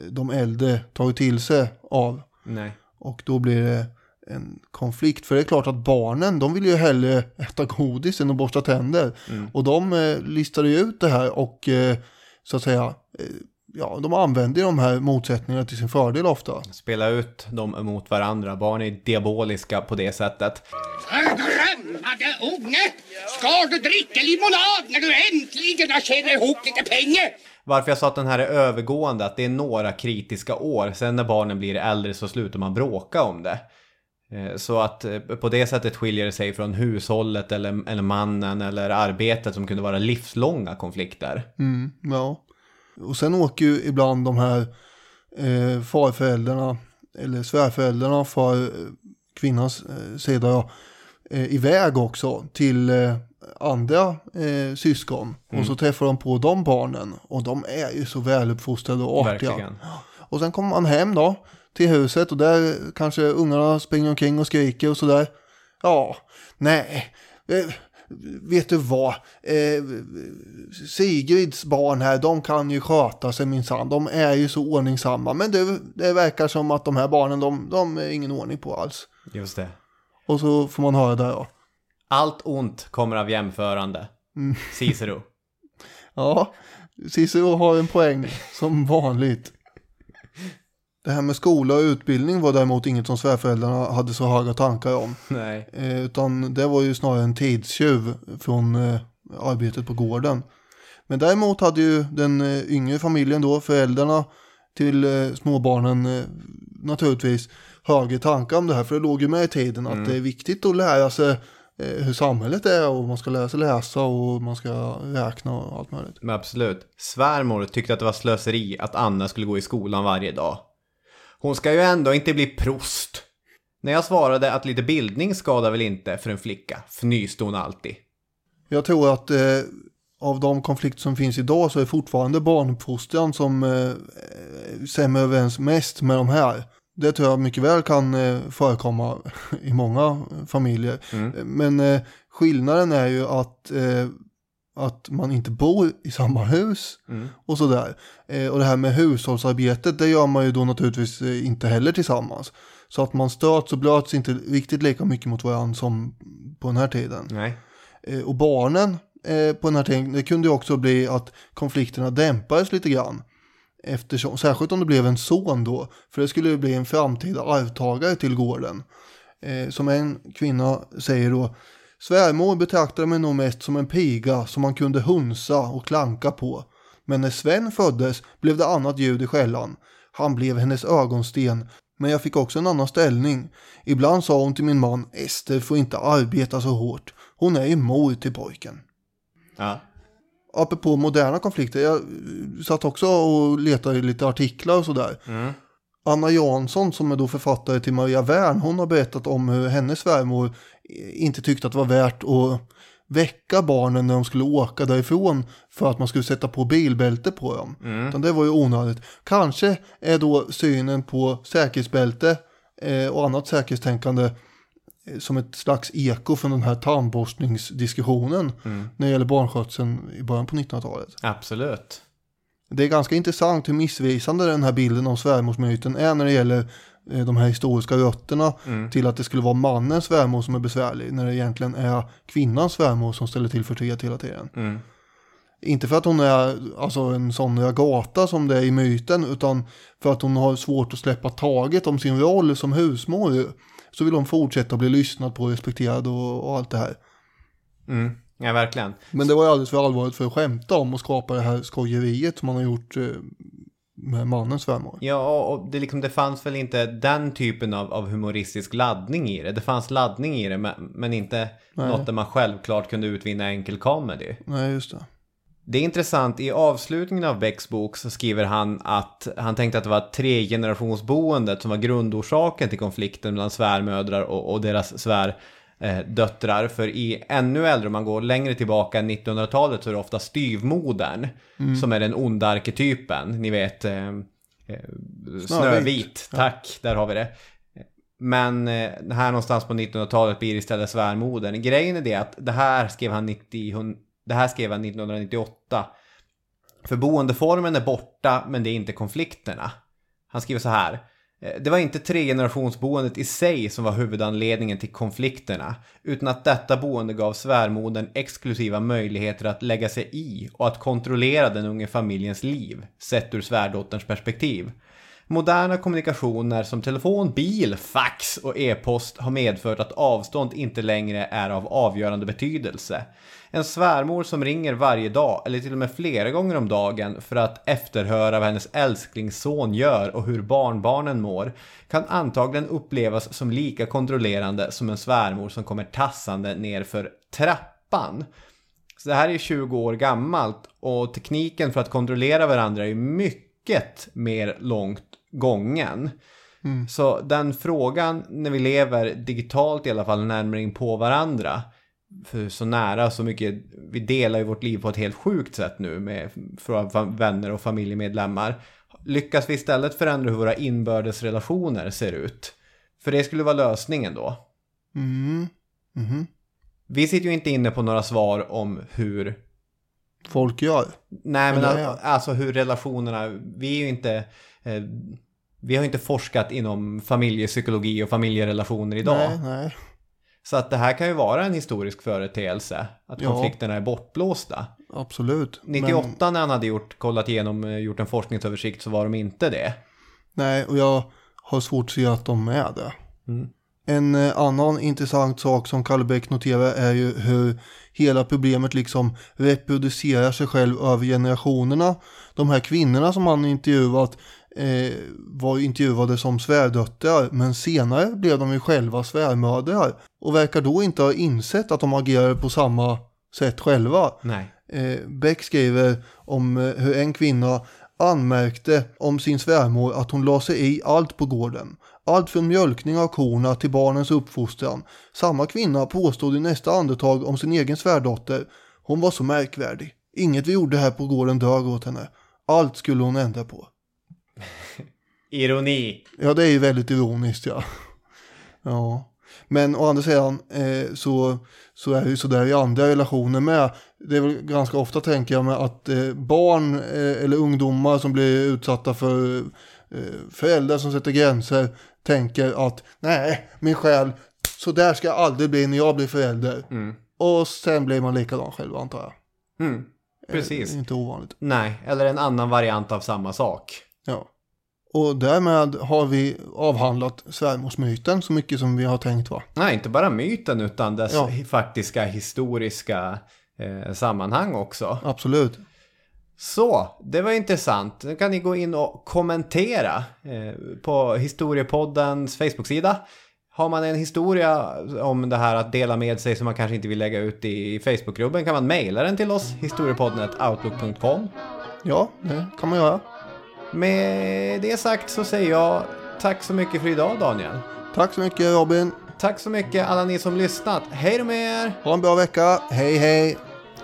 de äldre tagit till sig av. Nej. Och då blir det en konflikt. För det är klart att barnen, de vill ju hellre äta godis än att borsta tänder. Och de eh, listade ju ut det här och eh, så att säga, eh, ja, de använder ju de här motsättningarna till sin fördel ofta. Spela ut dem mot varandra. Barn är diaboliska på det sättet. Förgrömmade unge! Ska du dricka limonad när du äntligen har tjänat ihop lite pengar? Varför jag sa att den här är övergående, att det är några kritiska år. Sen när barnen blir äldre så slutar man bråka om det. Eh, Så att eh, på det sättet skiljer det sig från hushållet eller, eller mannen eller arbetet som kunde vara livslånga konflikter. Mm, ja. Och sen åker ju ibland de här eh, farföräldrarna eller svärföräldrarna för eh, kvinnans eh, sida ja, eh, iväg också till eh, andra eh, syskon. Och så träffar de på de barnen och de är ju så väluppfostrade och artiga. Verkligen. Och sen kommer man hem då till huset och där kanske ungarna springer omkring och skriker och sådär. Ja, nej, eh, vet du vad? Eh, Sigrids barn här, de kan ju sköta sig minsann. De är ju så ordningsamma. Men det, det verkar som att de här barnen, de, de är ingen ordning på alls. Just det. Och så får man höra där ja. Allt ont kommer av jämförande. Mm. Cicero. Ja, Cicero har en poäng som vanligt. Det här med skola och utbildning var däremot inget som svärföräldrarna hade så höga tankar om. Nej. Eh, utan det var ju snarare en tidstjuv från eh, arbetet på gården. Men däremot hade ju den eh, yngre familjen då, föräldrarna till eh, småbarnen eh, naturligtvis högre tankar om det här. För det låg ju med i tiden att Mm. det är viktigt att lära sig eh, hur samhället är och man ska lära sig läsa och man ska räkna och allt möjligt. Men absolut. Svärmor tyckte att det var slöseri att Anna skulle gå i skolan varje dag. Hon ska ju ändå inte bli prost. När jag svarade att lite bildning skadar väl inte för en flicka, fnyste hon alltid. Jag tror att eh, av de konflikter som finns idag så är fortfarande barnuppfostran som eh, stämmer överens mest med de här. Det tror jag mycket väl kan eh, förekomma i många familjer. Men eh, skillnaden är ju att, eh, att man inte bor i samma hus och sådär. Eh, och det här med hushållsarbetet det gör man ju då naturligtvis eh, inte heller tillsammans. Så att man stöts och blöts inte riktigt lika mycket mot varandra som på den här tiden. Nej. Eh, och barnen eh, på den här tiden, det kunde ju också bli att konflikterna dämpades lite grann. Eftersom, särskilt om det blev en son då, för det skulle ju bli en framtida arvtagare till gården. Som en kvinna säger då, svärmor betraktade mig nog mest som en piga som man kunde hunsa och klanka på. Men när Sven föddes blev det annat ljud i skällan. Han blev hennes ögonsten, men jag fick också en annan ställning. Ibland sa hon till min man, Ester får inte arbeta så hårt. Hon är ju mor till pojken. Ja. Apropå moderna konflikter, jag eh, satt också och letade i lite artiklar och sådär. Mm. Anna Jansson som är då författare till Maria Wern, hon har berättat om hur hennes svärmor inte tyckte att det var värt att väcka barnen när de skulle åka därifrån för att man skulle sätta på bilbälte på dem. Mm. Utan det var ju onödigt. Kanske är då synen på säkerhetsbälte eh, och annat säkerhetstänkande eh, som ett slags eko från den här tandborstningsdiskussionen Mm. när det gäller barnskötseln i början på 1900-talet. Absolut. Det är ganska intressant hur missvisande den här bilden av svärmorsmyten är när det gäller de här historiska rötterna Mm. till att det skulle vara mannens svärmor som är besvärlig när det egentligen är kvinnans svärmor som ställer till förtret hela tiden. Mm. Inte för att hon är alltså, en sån ragata som det är i myten utan för att hon har svårt att släppa taget om sin roll som husmor. Så vill hon fortsätta bli lyssnad på, respekterad och, och allt det här. Mm. Ja, verkligen. Men det var ju alldeles för allvarligt för att skämta om och skapa det här skojeriet som man har gjort eh, med mannens svärmor. Ja, och det, liksom, det fanns väl inte den typen av, av humoristisk laddning i det. Det fanns laddning i det, men, men inte Nej. något där man självklart kunde utvinna enkel comedy. Nej, just det. Det är intressant, i avslutningen av Becks bok så skriver han att han tänkte att det var tregenerationsboendet som var grundorsaken till konflikten mellan svärmödrar och, och deras svär döttrar. För i ännu äldre, om man går längre tillbaka än 1900-talet så är det ofta styvmodern Mm. som är den onda arketypen. Ni vet, eh, eh, Snövit. Snövit, Ja. tack, där har vi det. Men eh, här någonstans på 1900-talet blir det istället svärmodern. Grejen är det att det här skrev han, 90, det här skrev han 1998. För boendeformen är borta, men det är inte konflikterna. Han skriver så här. Eh, det var inte tregenerationsboendet i sig som var huvudanledningen till konflikterna, utan att detta boende gav svärmodern exklusiva möjligheter att lägga sig i och att kontrollera den unge familjens liv, sett ur svärdotterns perspektiv. Moderna kommunikationer som telefon, bil, fax och e-post har medfört att avstånd inte längre är av avgörande betydelse. En svärmor som ringer varje dag, eller till och med flera gånger om dagen, för att efterhöra vad hennes älsklingsson gör och hur barnbarnen mår, kan antagligen upplevas som lika kontrollerande som en svärmor som kommer tassande ner för trappan. Så det här är ju 20 år gammalt och tekniken för att kontrollera varandra är mycket mer långt gången. Mm. Så den frågan när vi lever digitalt i alla fall närmare in på varandra. För så nära, så mycket, vi delar ju vårt liv på ett helt sjukt sätt nu med vänner och familjemedlemmar. Lyckas vi istället förändra hur våra inbördes relationer ser ut? För det skulle vara lösningen då. Mm. Mhm. Vi sitter ju inte inne på några svar om hur Folk gör. Nej, men Eller al- ja. alltså hur relationerna, vi är ju inte, eh, vi har ju inte forskat inom familjepsykologi och familjerelationer idag. Nej, nej. Så att det här kan ju vara en historisk företeelse, att Ja. konflikterna är bortblåsta. Absolut. 98 när han hade gjort, kollat igenom, eh, gjort en forskningsöversikt så var de inte det. Nej, och jag har svårt att se att de är det. Mm. En eh, annan intressant sak som Kalle Bäck noterar är ju hur hela problemet liksom reproducerar sig själv över generationerna. De här kvinnorna som han intervjuat eh, var ju intervjuade som svärdöttrar men senare blev de ju själva svärmödrar och verkar då inte ha insett att de agerar på samma sätt själva. Nej. Eh, Beck skriver om eh, hur en kvinna anmärkte om sin svärmor att hon la sig i allt på gården. Allt från mjölkning av korna till barnens uppfostran. Samma kvinna påstod i nästa andetag om sin egen svärdotter. Hon var så märkvärdig. Inget vi gjorde här på gården dög åt henne. Allt skulle hon ändra på. Ironi. Ja, det är ju väldigt ironiskt ja. Ja. Men å andra sidan eh, så, så är det ju sådär i andra relationer med. Det är väl ganska ofta tänker jag med att eh, barn eh, eller ungdomar som blir utsatta för eh, föräldrar som sätter gränser tänker att nej, min själ, så där ska jag aldrig bli när jag blir förälder. Mm. Och sen blir man likadan själv antar jag. Mm. Precis. Eh, inte ovanligt. Nej, eller en annan variant av samma sak. Ja. Och därmed har vi avhandlat svärmorsmyten så mycket som vi har tänkt va? Nej, inte bara myten utan dess Ja. faktiska historiska eh, sammanhang också. Absolut. Så, det var intressant. Nu kan ni gå in och kommentera eh, på Historiepoddens Facebook-sida. Har man en historia om det här att dela med sig som man kanske inte vill lägga ut i Facebookgruppen kan man mejla den till oss, historiepodden.outlook.com. Ja, det kan man göra. Med det sagt så säger jag tack så mycket för idag Daniel. Tack så mycket Robin. Tack så mycket alla ni som lyssnat. Hej då med er! Ha en bra vecka. Hej hej!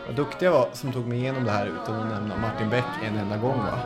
Vad duktig jag var som tog mig igenom det här utan att nämna Martin Beck en enda gång va?